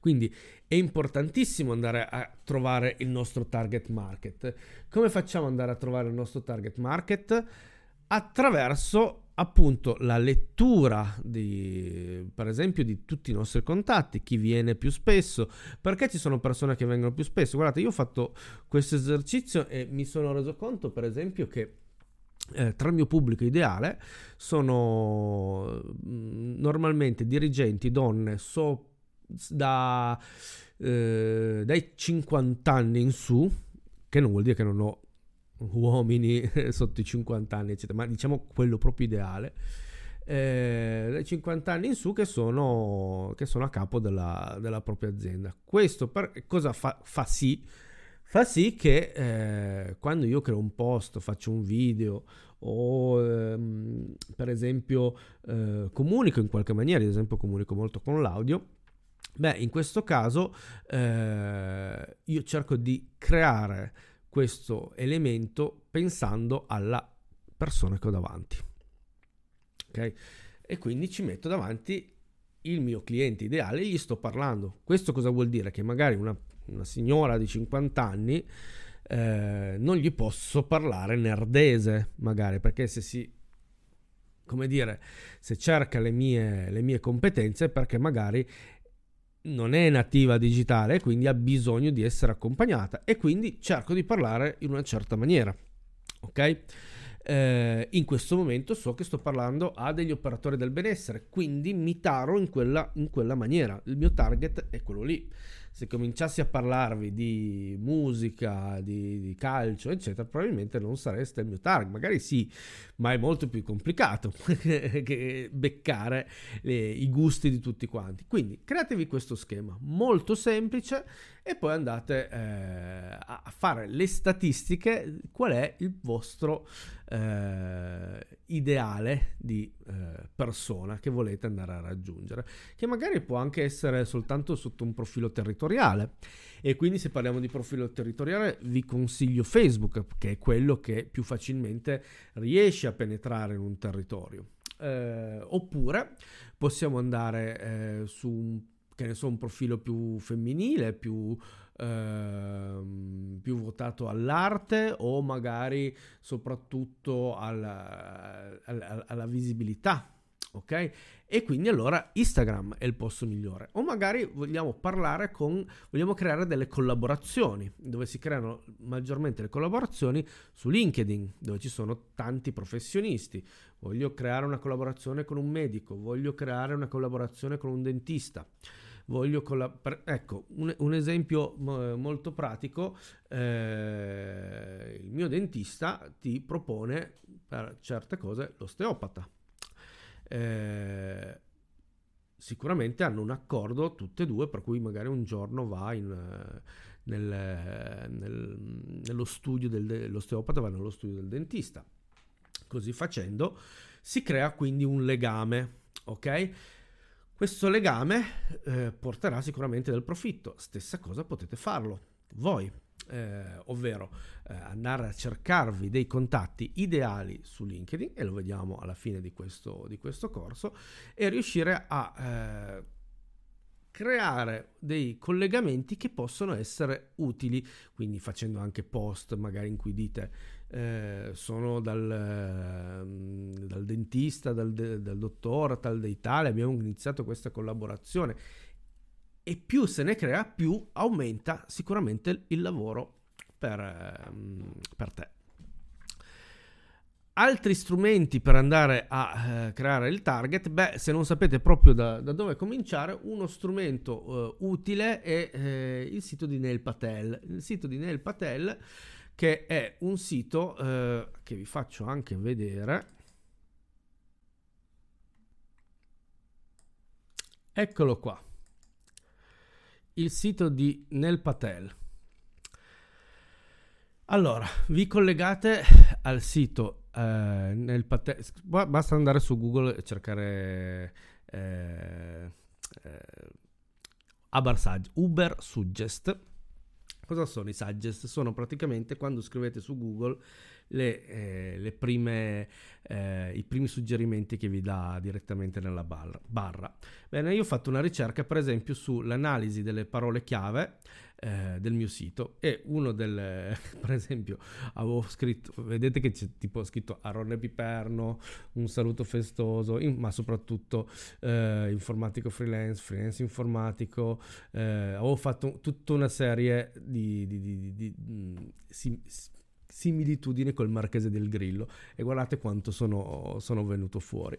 Quindi è importantissimo andare a trovare il nostro target market. Come facciamo ad andare a trovare il nostro target market? Attraverso appunto la lettura di, per esempio di tutti i nostri contatti, chi viene più spesso, perché ci sono persone che vengono più spesso. Guardate, io ho fatto questo esercizio e mi sono reso conto, per esempio, che eh, tra il mio pubblico ideale sono mm, normalmente dirigenti donne so, da, eh, dai 50 anni in su, che non vuol dire che non ho uomini *laughs* sotto i 50 anni, eccetera, ma diciamo quello proprio ideale. Eh, dai 50 anni in su che sono, che sono a capo della, della propria azienda. Questo per, cosa fa, fa sì? Fa sì che eh, quando io creo un post, faccio un video o ehm, per esempio eh, comunico in qualche maniera, ad esempio comunico molto con l'audio, beh in questo caso eh, io cerco di creare questo elemento pensando alla persona che ho davanti. Ok? E quindi ci metto davanti il mio cliente ideale gli sto parlando. Questo cosa vuol dire? Che magari una, una signora di 50 anni eh, non gli posso parlare nerdese, magari, perché se si come dire, se cerca le mie, le mie competenze perché magari non è nativa digitale, quindi ha bisogno di essere accompagnata e quindi cerco di parlare in una certa maniera. Ok? Eh, in questo momento so che sto parlando a degli operatori del benessere, quindi mi taro in quella, in quella maniera. Il mio target è quello lì se cominciassi a parlarvi di musica, di, di, calcio, eccetera, probabilmente non sareste il mio target. Magari sì, ma è molto più complicato *laughs* che beccare le, i gusti di tutti quanti. Quindi createvi questo schema molto semplice e poi andate eh, a fare le statistiche. Qual è il vostro eh, ideale di eh, persona che volete andare a raggiungere, che magari può anche essere soltanto sotto un profilo territoriale. E quindi se parliamo di profilo territoriale vi consiglio Facebook, che è quello che più facilmente riesce a penetrare in un territorio. Eh, oppure possiamo andare eh, su un, che ne so, un profilo più femminile, più Ehm, più votato all'arte o magari soprattutto alla, alla, alla visibilità ok? E quindi allora Instagram è il posto migliore. O magari vogliamo parlare con, vogliamo creare delle collaborazioni, dove si creano maggiormente le collaborazioni su LinkedIn, dove ci sono tanti professionisti. Voglio creare una collaborazione con un medico, voglio creare una collaborazione con un dentista voglio collaborare. Ecco, un, un, esempio molto pratico, eh, il mio dentista ti propone per certe cose l'osteopata. Eh, sicuramente hanno un accordo tutte e due, per cui magari un giorno va in, nel, nel, nello studio dell'osteopata, va nello studio del dentista. Così facendo si crea quindi un legame, ok? Questo legame eh, porterà sicuramente del profitto. Stessa cosa potete farlo voi, eh, ovvero eh, andare a cercarvi dei contatti ideali su LinkedIn, e lo vediamo alla fine di questo, di questo corso, e riuscire a eh, creare dei collegamenti che possono essere utili, quindi facendo anche post magari in cui dite eh, sono dal, eh, dal dentista, dal, dal dottore, tal dei tale, abbiamo iniziato questa collaborazione e più se ne crea più aumenta sicuramente il lavoro per, eh, per te. Altri strumenti per andare a eh, creare il target, beh, se non sapete proprio da, da dove cominciare, uno strumento eh, utile è eh, il sito di Neil Patel. Il sito di Neil Patel che è un sito eh, che vi faccio anche vedere. Eccolo qua, il sito di Nel Patel. Allora, vi collegate al sito eh, nel Patel, basta andare su Google e cercare eh, eh, Uber, Sug- Uber Suggest. Cosa sono i suggest? Sono praticamente quando scrivete su Google le, eh, le prime, eh, i primi suggerimenti che vi dà direttamente nella barra. Bene, io ho fatto una ricerca per esempio sull'analisi delle parole chiave eh, del mio sito e uno del, *laughs* per esempio, avevo scritto, vedete che c'è tipo scritto Arone Piperno, un saluto festoso, in, ma soprattutto eh, informatico freelance, freelance informatico, eh, avevo fatto tutta una serie di, di, di, di, di sim, similitudini col Marchese del Grillo e guardate quanto sono, sono venuto fuori.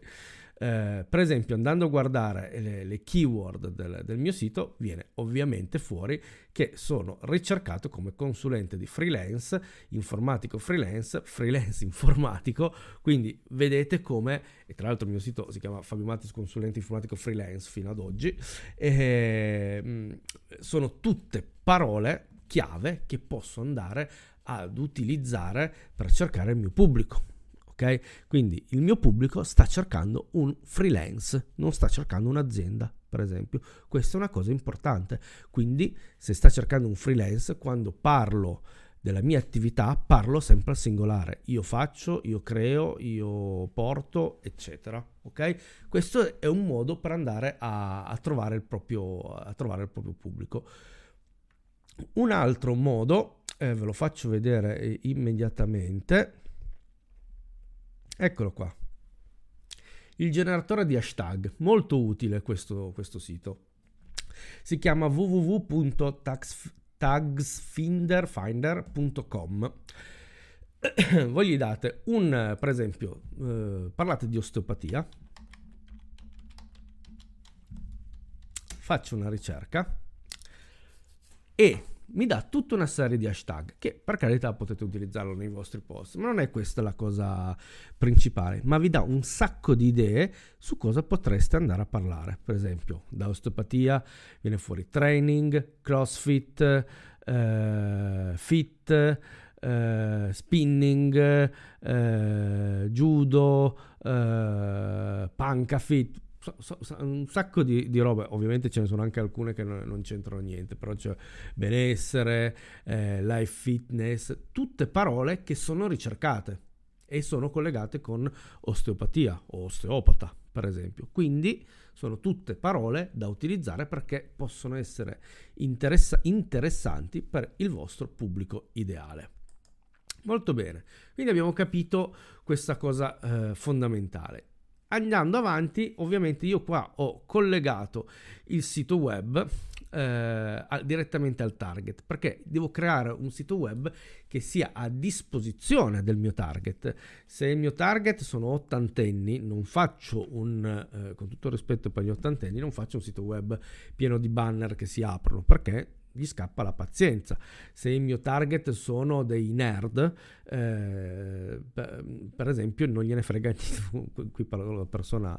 Eh, per esempio, andando a guardare le, le keyword del, del, mio sito, viene ovviamente fuori che sono ricercato come consulente di freelance, informatico freelance, freelance *laughs* informatico. Quindi vedete come, e tra l'altro il mio sito si chiama Fabio Mattis Consulente Informatico Freelance fino ad oggi, e, sono tutte parole chiave che posso andare ad utilizzare per cercare il mio pubblico. Ok? Quindi il mio pubblico sta cercando un freelance, non sta cercando un'azienda, per esempio. Questa è una cosa importante. Quindi se sta cercando un freelance, quando parlo della mia attività, parlo sempre al singolare. Io faccio, io creo, io porto, eccetera. Ok? Questo è un modo per andare a, a, trovare, il proprio, a trovare il proprio pubblico. Un altro modo eh, ve lo faccio vedere eh, immediatamente. Eccolo qua. Il generatore di hashtag, molto utile questo, questo sito. Si chiama www.tagsfinderfinder.com. *coughs* Voi gli date un, per esempio, eh, parlate di osteopatia. Faccio una ricerca e mi dà tutta una serie di hashtag che per carità potete utilizzarlo nei vostri post, ma non è questa la cosa principale, ma vi dà un sacco di idee su cosa potreste andare a parlare. Per esempio, da osteopatia viene fuori training, crossfit, eh, fit, eh, spinning, eh, judo, eh, un sacco di, di robe, ovviamente ce ne sono anche alcune che non, non c'entrano niente, però c'è benessere, eh, life fitness, tutte parole che sono ricercate e sono collegate con osteopatia o osteopata, per esempio. Quindi sono tutte parole da utilizzare perché possono essere interessa- interessanti per il vostro pubblico ideale. Molto bene, quindi abbiamo capito questa cosa eh, fondamentale andando avanti, ovviamente io qua ho collegato il sito web eh, direttamente al target perché devo creare un sito web che sia a disposizione del mio target. Se il mio target sono ottantenni, non faccio un, eh, con tutto rispetto per gli ottantenni, non faccio un sito web pieno di banner che si aprono perché gli scappa la pazienza. Se il mio target sono dei nerd, eh, per esempio, non gliene frega *laughs* niente, qui parlo la persona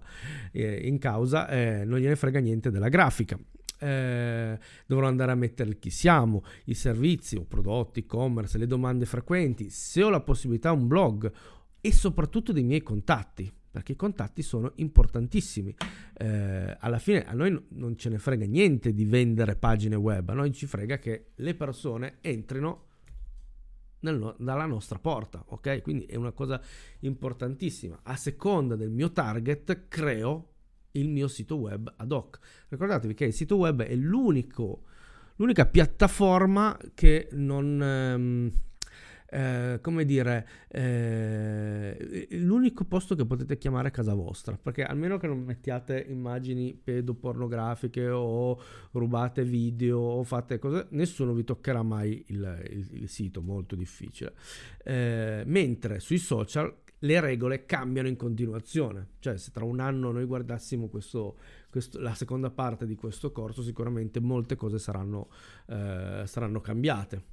eh, in causa, eh, non gliene frega niente della grafica. Eh, dovrò andare a mettere chi siamo, i servizi o prodotti, e-commerce, le domande frequenti, se ho la possibilità un blog e soprattutto dei miei contatti perché i contatti sono importantissimi. Eh, alla fine a noi non ce ne frega niente di vendere pagine web, a noi ci frega che le persone entrino nel, dalla nostra porta, ok? Quindi è una cosa importantissima. A seconda del mio target creo il mio sito web ad hoc. Ricordatevi che il sito web è l'unica piattaforma che non... Ehm, eh, come dire, eh, l'unico posto che potete chiamare casa vostra, perché almeno che non mettiate immagini pedopornografiche o rubate video o fate cose, nessuno vi toccherà mai il, il, il sito, molto difficile. Eh, mentre sui social le regole cambiano in continuazione, cioè se tra un anno noi guardassimo questo, questo, la seconda parte di questo corso, sicuramente molte cose saranno, eh, saranno cambiate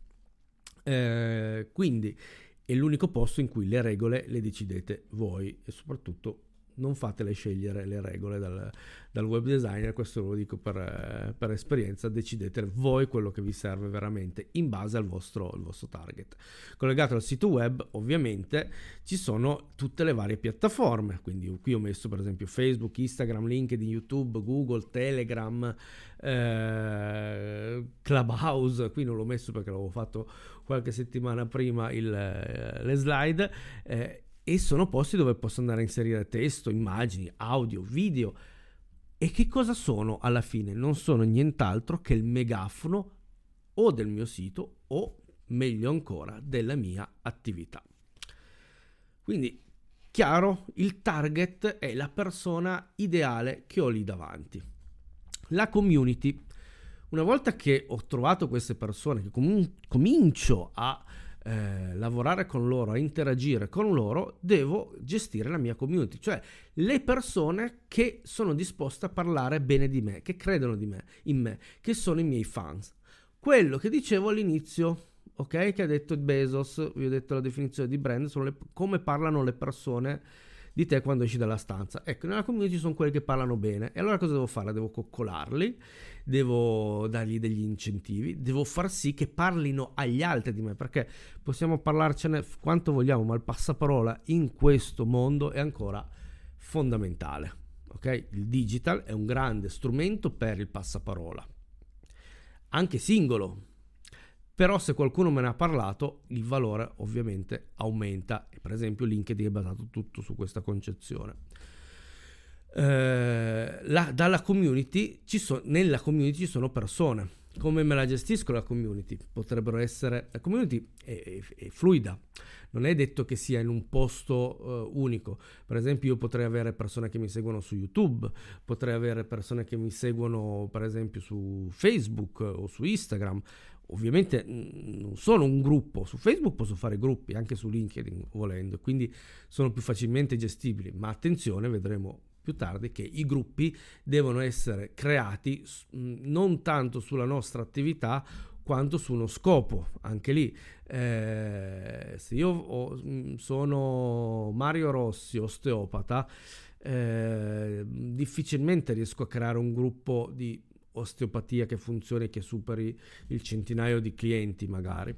Eh, quindi è l'unico posto in cui le regole le decidete voi e soprattutto non fatele scegliere le regole dal, dal web designer, questo lo dico per, eh, per, esperienza, decidete voi quello che vi serve veramente in base al vostro, al vostro target. Collegato al sito web ovviamente ci sono tutte le varie piattaforme, quindi qui ho messo per esempio Facebook, Instagram, LinkedIn, YouTube, Google, Telegram, eh, Clubhouse, qui non l'ho messo perché l'avevo fatto qualche settimana prima il, eh, le slide. Eh, e sono posti dove posso andare a inserire testo, immagini, audio, video. E che cosa sono alla fine? Non sono nient'altro che il megafono o del mio sito o meglio ancora della mia attività. Quindi chiaro, il target è la persona ideale che ho lì davanti. La community. Una volta che ho trovato queste persone, che comun- comincio a eh, lavorare con loro, a interagire con loro, devo gestire la mia community, cioè le persone che sono disposte a parlare bene di me, che credono di me, in me, che sono i miei fans. Quello che dicevo all'inizio, ok? Che ha detto Bezos, vi ho detto la definizione di brand, sono le, come parlano le persone di te quando esci dalla stanza. Ecco, nella community sono quelli che parlano bene. E allora cosa devo fare? Devo coccolarli, devo dargli degli incentivi, devo far sì che parlino agli altri di me, perché possiamo parlarcene quanto vogliamo, ma il passaparola in questo mondo è ancora fondamentale. Ok? Il digital è un grande strumento per il passaparola. Anche singolo, però se qualcuno me ne ha parlato il valore ovviamente aumenta per esempio LinkedIn è basato tutto su questa concezione. Eh, la, dalla community ci so, nella community ci sono persone. Come me la gestisco la community? Potrebbero essere la community è, è, è fluida. Non è detto che sia in un posto uh, unico. Per esempio io potrei avere persone che mi seguono su youtube potrei avere persone che mi seguono per esempio su facebook o su instagram. Ovviamente non sono un gruppo, su Facebook posso fare gruppi, anche su LinkedIn volendo, quindi sono più facilmente gestibili, ma attenzione, vedremo più tardi che i gruppi devono essere creati non tanto sulla nostra attività quanto su uno scopo, anche lì eh, se io ho, sono Mario Rossi, osteopata, eh, difficilmente riesco a creare un gruppo di osteopatia che funzioni e che superi il centinaio di clienti magari.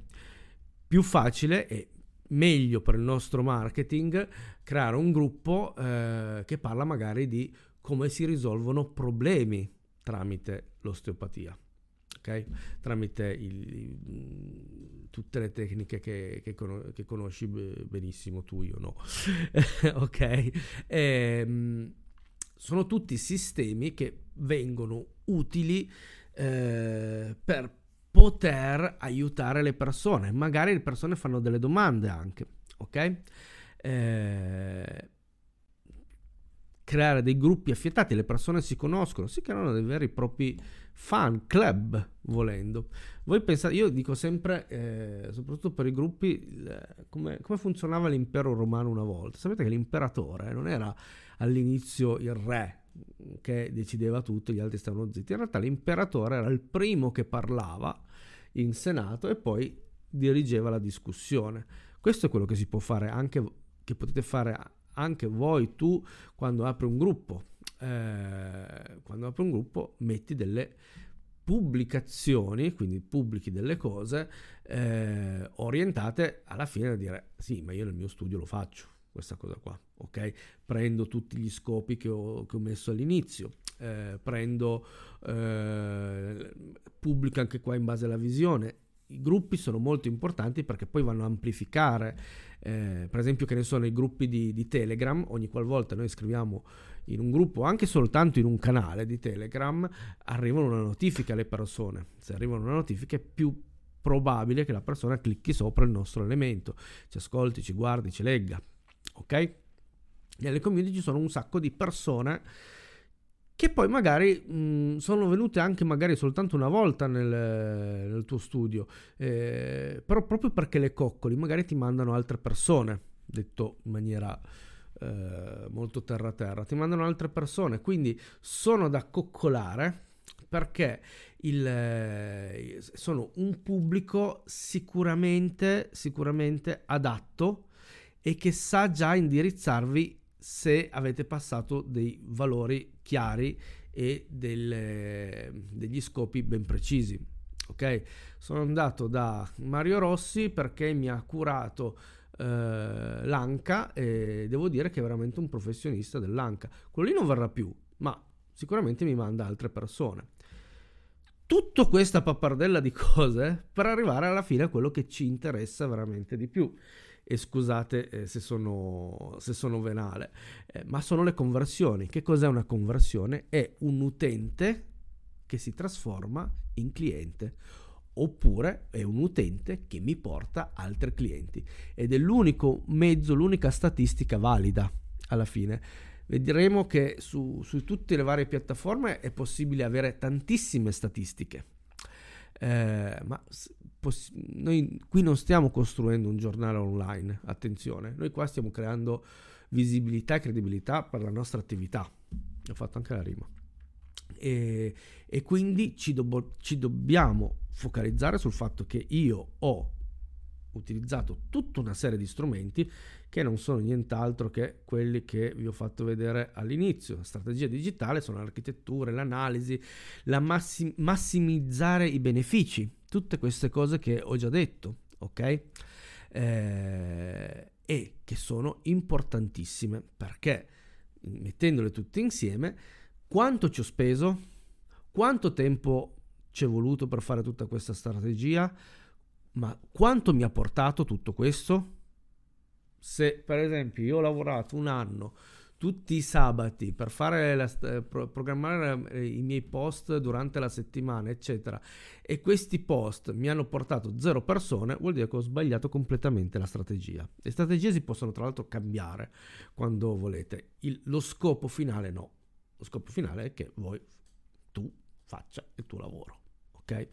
Più facile e meglio per il nostro marketing creare un gruppo eh, che parla magari di come si risolvono problemi tramite l'osteopatia. Okay? Tramite il, tutte le tecniche che, che, che, conosci benissimo tu, io no. *laughs* ok? E, ehm, sono tutti sistemi che vengono utili eh, per poter aiutare le persone. Magari le persone fanno delle domande anche, ok? Eh, creare dei gruppi affiatati, le persone si conoscono, si creano dei veri e propri fan club volendo. Voi pensate, io dico sempre, eh, soprattutto per i gruppi, eh, come, come, funzionava l'impero romano una volta. Sapete che l'imperatore non era all'inizio il re che decideva tutto, gli altri stavano zitti. In realtà l'imperatore era il primo che parlava in senato e poi dirigeva la discussione. Questo è quello che si può fare anche, che potete fare anche voi, tu, quando apri un gruppo. Eh, quando apri un gruppo metti delle pubblicazioni, quindi pubblichi delle cose eh, orientate alla fine a dire sì, ma io nel mio studio lo faccio questa cosa qua, ok? Prendo tutti gli scopi che ho, che ho messo all'inizio, eh, prendo, eh, pubblico anche qua in base alla visione. I gruppi sono molto importanti perché poi vanno a amplificare, eh, per esempio che ne sono i gruppi di, di Telegram, ogni qualvolta noi scriviamo in un gruppo, anche soltanto in un canale di Telegram, arrivano una notifica alle persone. Se arrivano una notifica è più probabile che la persona clicchi sopra il nostro elemento, ci ascolti, ci guardi, ci legga ok? Nelle community ci sono un sacco di persone che poi magari mh, sono venute anche magari soltanto una volta nel, nel tuo studio, eh, però proprio perché le coccoli magari ti mandano altre persone, detto in maniera eh, molto terra terra, ti mandano altre persone, quindi sono da coccolare perché il, eh, sono un pubblico sicuramente, sicuramente adatto e che sa già indirizzarvi se avete passato dei valori chiari e del, degli scopi ben precisi. Ok, sono andato da Mario Rossi perché mi ha curato eh, l'anca e devo dire che è veramente un professionista dell'anca. Quello lì non verrà più, ma sicuramente mi manda altre persone. Tutta questa pappardella di cose per arrivare alla fine a quello che ci interessa veramente di più. E scusate eh, se, sono, se, sono, venale, eh, ma sono le conversioni. Che cos'è una conversione? È un utente che si trasforma in cliente oppure è un utente che mi porta altri clienti ed è l'unico mezzo, l'unica statistica valida alla fine. Vedremo che su, su tutte le varie piattaforme è possibile avere tantissime statistiche. Eh, ma poss- noi qui non stiamo costruendo un giornale online, attenzione, noi qua stiamo creando visibilità e credibilità per la nostra attività. Ho fatto anche la rima. E, e quindi ci, do- ci dobbiamo focalizzare sul fatto che io ho utilizzato tutta una serie di strumenti che non sono nient'altro che quelli che vi ho fatto vedere all'inizio. Strategia digitale sono l'architettura, l'analisi, la massim- massimizzare i benefici, tutte queste cose che ho già detto, ok? Eh, e che sono importantissime perché mettendole tutte insieme, quanto ci ho speso, quanto tempo ci è voluto per fare tutta questa strategia, ma quanto mi ha portato tutto questo? Se per esempio io ho lavorato un anno tutti i sabati per fare la, eh, programmare eh, i miei post durante la settimana, eccetera, e questi post mi hanno portato zero persone, vuol dire che ho sbagliato completamente la strategia. Le strategie si possono tra l'altro cambiare quando volete. Il, lo scopo finale no. Lo scopo finale è che voi tu faccia il tuo lavoro, ok?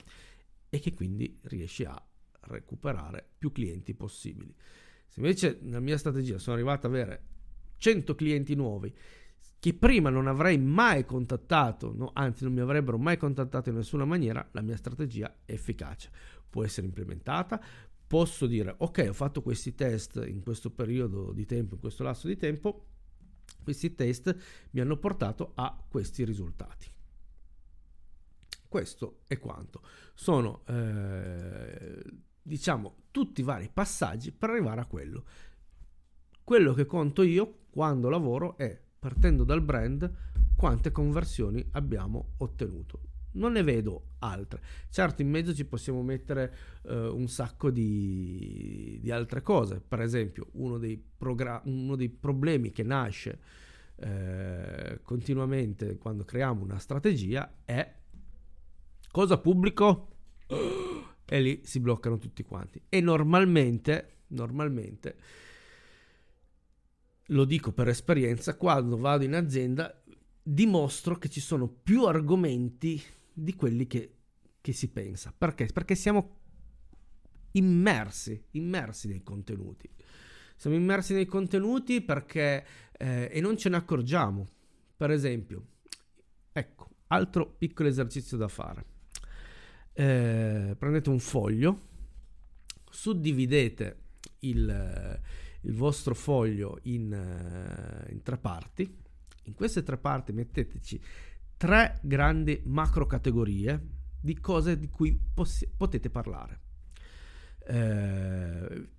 E che quindi riesci a recuperare più clienti possibili. Se invece nella mia strategia sono arrivato ad avere 100 clienti nuovi che prima non avrei mai contattato, no, anzi non mi avrebbero mai contattato in nessuna maniera, la mia strategia è efficace. Può essere implementata, posso dire ok ho fatto questi test in questo periodo di tempo, in questo lasso di tempo, questi test mi hanno portato a questi risultati. Questo è quanto. Sono eh, diciamo, tutti i vari passaggi per arrivare a quello. Quello che conto io quando lavoro è, partendo dal brand, quante conversioni abbiamo ottenuto. Non ne vedo altre. Certo, in mezzo ci possiamo mettere uh, un sacco di, di, altre cose. Per esempio, uno dei, progra- uno dei problemi che nasce eh, continuamente quando creiamo una strategia è cosa pubblico? E lì si bloccano tutti quanti. E normalmente, normalmente, lo dico per esperienza, quando vado in azienda dimostro che ci sono più argomenti di quelli che, che si pensa. Perché? Perché siamo immersi, immersi nei contenuti. Siamo immersi nei contenuti perché eh, e non ce ne accorgiamo. Per esempio, ecco, altro piccolo esercizio da fare eh, prendete un foglio, suddividete il, il vostro foglio in, eh, in, tre parti. In queste tre parti metteteci tre grandi macro categorie di cose di cui possi- potete parlare. Eh,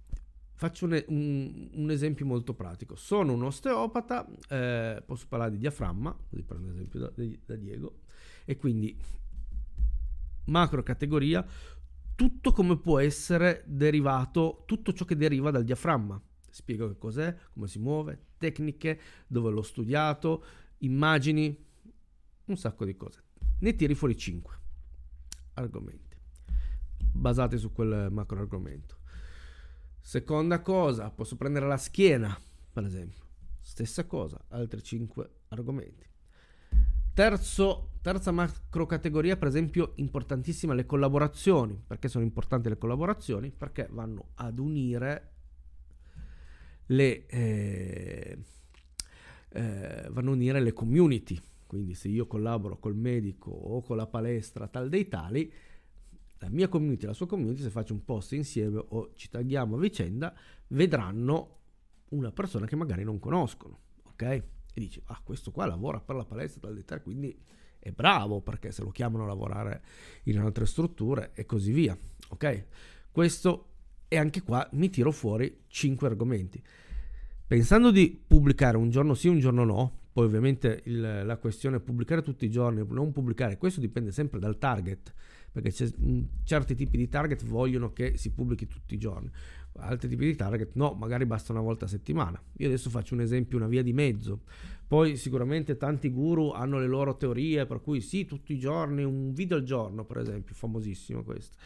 faccio un, un, un, esempio molto pratico. Sono un osteopata, eh, posso parlare di diaframma, così prendo l'esempio da, da Diego, e quindi macro categoria tutto come può essere derivato, tutto ciò che deriva dal diaframma. Spiego che cos'è, come si muove, tecniche, dove l'ho studiato, immagini, un sacco di cose. Ne tiri fuori 5 argomenti basati su quel macro argomento. Seconda cosa, posso prendere la schiena, per esempio. Stessa cosa, altri 5 argomenti. Terzo, terza macro categoria, per esempio, importantissima le collaborazioni. Perché sono importanti le collaborazioni? Perché vanno ad unire le, eh, eh, vanno a unire le community. quindi se io collaboro col medico o con la palestra tal dei tali, la mia community e la sua community, se faccio un post insieme o ci tagghiamo a vicenda, vedranno una persona che magari non conoscono, ok? E dici, ah, questo qua lavora per la palestra dei tali, quindi è bravo perché se lo chiamano a lavorare in altre strutture e così via, ok? Questo e anche qua mi tiro fuori 5 argomenti. Pensando di pubblicare un giorno sì, un giorno no, poi ovviamente il, la questione è pubblicare tutti i giorni, non pubblicare, questo dipende sempre dal target, perché certi tipi di target vogliono che si pubblichi tutti i giorni, altri tipi di target no, magari basta una volta a settimana. Io adesso faccio un esempio, una via di mezzo. Poi sicuramente tanti guru hanno le loro teorie, per cui sì, tutti i giorni, un video al giorno, per esempio, famosissimo questo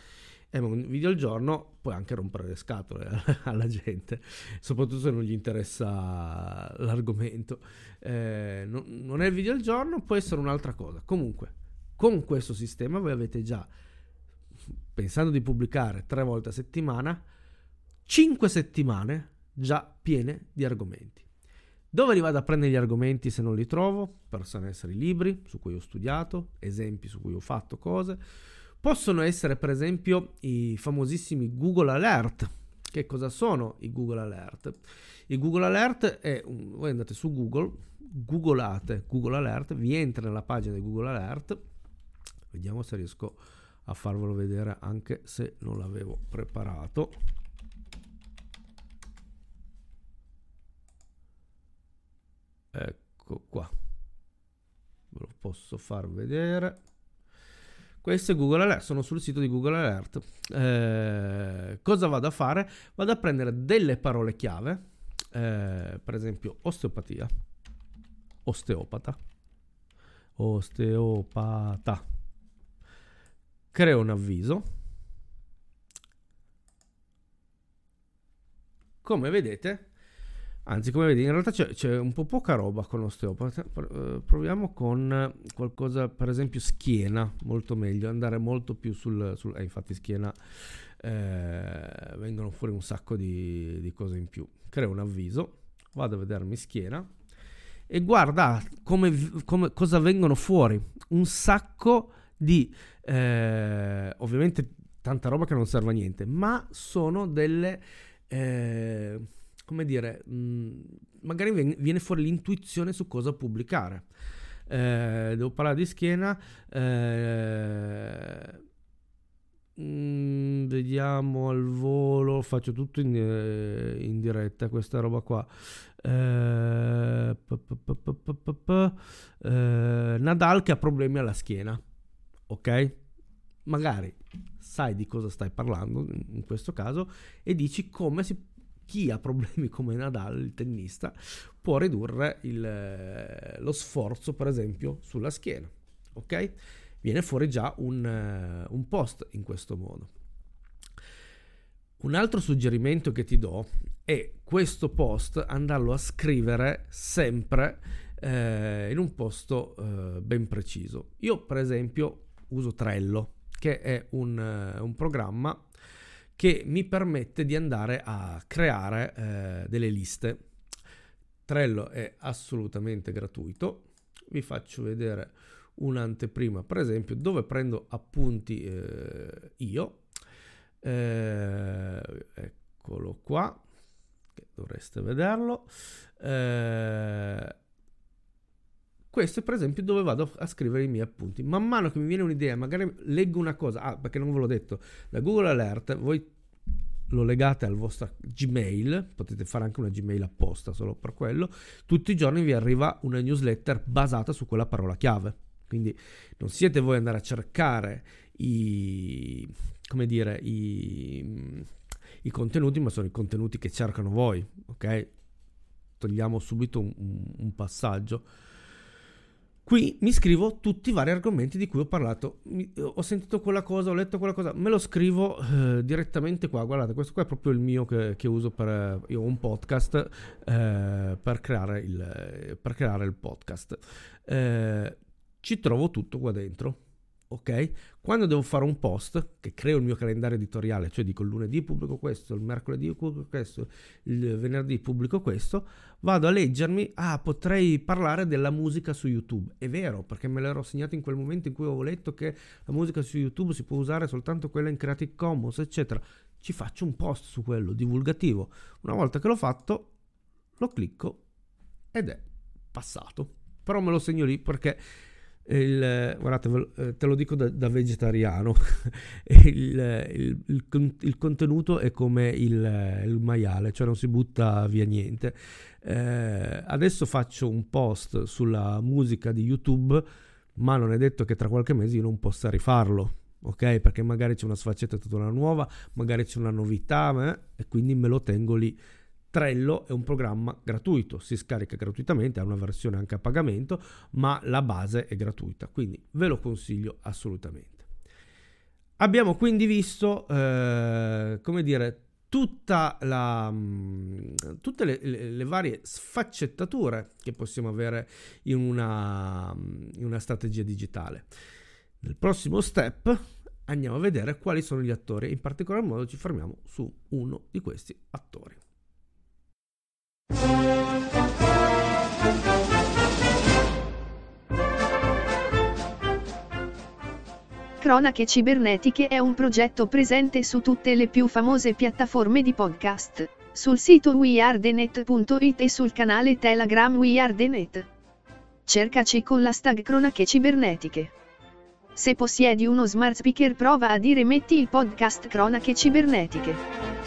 e un video al giorno puoi anche rompere le scatole *laughs* alla gente, soprattutto se non gli interessa l'argomento. Eh, no, non è il video al giorno, può essere un'altra cosa. Comunque, con questo sistema voi avete già, pensando di pubblicare tre volte a settimana, cinque settimane già piene di argomenti. Dove li vado a prendere gli argomenti se non li trovo? Possono essere libri su cui ho studiato, esempi su cui ho fatto cose Possono essere per esempio i famosissimi Google Alert. Che cosa sono i Google Alert? I Google Alert è un, voi andate su Google, googolate Google Alert, vi entra nella pagina di Google Alert. Vediamo se riesco a farvelo vedere anche se non l'avevo preparato. Ecco qua. Ve lo posso far vedere. Questo è Google Alert, sono sul sito di Google Alert. Eh, cosa vado a fare? Vado a prendere delle parole chiave, eh, per esempio osteopatia, osteopata, osteopata. Creo un avviso. Come vedete, Anzi, come vedi, in realtà c'è, c'è, un po' poca roba con l'osteopata. Eh, proviamo con qualcosa, per esempio, schiena, molto meglio, andare molto più sul... sul eh, infatti schiena eh, vengono fuori un sacco di, di, cose in più. Creo un avviso, vado a vedermi schiena e guarda come, come, cosa vengono fuori. Un sacco di... Eh, ovviamente tanta roba che non serve a niente, ma sono delle... Eh, come dire, mh, mm, magari viene fuori l'intuizione su cosa pubblicare. Eh, devo parlare di schiena. Eh, mh, mm, vediamo al volo, faccio tutto in, eh, in diretta questa roba qua. Eh, eh, Nadal che ha problemi alla schiena, ok? Magari sai di cosa stai parlando in questo caso e dici come si chi ha problemi come Nadal, il tennista, può ridurre il, eh, lo sforzo, per esempio, sulla schiena. Ok? Viene fuori già un, uh, un post in questo modo. Un altro suggerimento che ti do è questo post andarlo a scrivere sempre eh, in un posto eh, ben preciso. Io, per esempio, uso Trello, che è un, uh, un programma che mi permette di andare a creare eh, delle liste. Trello è assolutamente gratuito. Vi faccio vedere un'anteprima, per esempio, dove prendo appunti eh, io. Eh, eccolo qua, dovreste vederlo. Eh, questo è per esempio dove vado a scrivere i miei appunti. Man mano che mi viene un'idea, magari leggo una cosa, ah, perché non ve l'ho detto, da Google Alert voi lo legate al vostro Gmail, potete fare anche una Gmail apposta solo per quello, tutti i giorni vi arriva una newsletter basata su quella parola chiave. Quindi non siete voi andare a cercare i, come dire, i, i contenuti, ma sono i contenuti che cercano voi, ok? Togliamo subito un, un passaggio Qui mi scrivo tutti i vari argomenti di cui ho parlato. Mi, ho sentito quella cosa, ho letto quella cosa, me lo scrivo eh, direttamente qua. Guardate, questo qua è proprio il mio che, che uso per. Io ho un podcast eh, per, creare il, per, creare il, podcast. Eh, ci trovo tutto qua dentro. ok? Quando devo fare un post, che creo il mio calendario editoriale, cioè dico il lunedì pubblico questo, il mercoledì pubblico questo, il venerdì pubblico questo, vado a leggermi, ah, potrei parlare della musica su YouTube. È vero, perché me l'ero segnato in quel momento in cui avevo letto che la musica su YouTube si può usare soltanto quella in Creative Commons, eccetera. Ci faccio un post su quello, divulgativo. Una volta che l'ho fatto, lo clicco ed è passato. Però me lo segno lì perché il, guardate, eh, te lo dico da, da vegetariano, *laughs* il, il, il, contenuto è come il, maiale, cioè non si butta via niente. Eh, adesso faccio un post sulla musica di YouTube, ma non è detto che tra qualche mese io non possa rifarlo. Ok, perché magari c'è una sfaccettatura nuova, magari c'è una novità, eh, e quindi me lo tengo lì Trello è un programma gratuito, si scarica gratuitamente, ha una versione anche a pagamento, ma la base è gratuita, quindi ve lo consiglio assolutamente. Abbiamo quindi visto, eh, come dire, la, mm, tutte le, le, le, varie sfaccettature che possiamo avere in una, in una strategia digitale. Nel prossimo step andiamo a vedere quali sono gli attori in particolar modo ci fermiamo su uno di questi attori. Cronache cibernetiche è un progetto presente su tutte le più famose piattaforme di podcast, sul sito weardenet.it e sul canale Telegram WeAreDenet. Cercaci con l'hashtag Cronache cibernetiche. Se possiedi uno smart speaker prova a dire metti il podcast Cronache cibernetiche.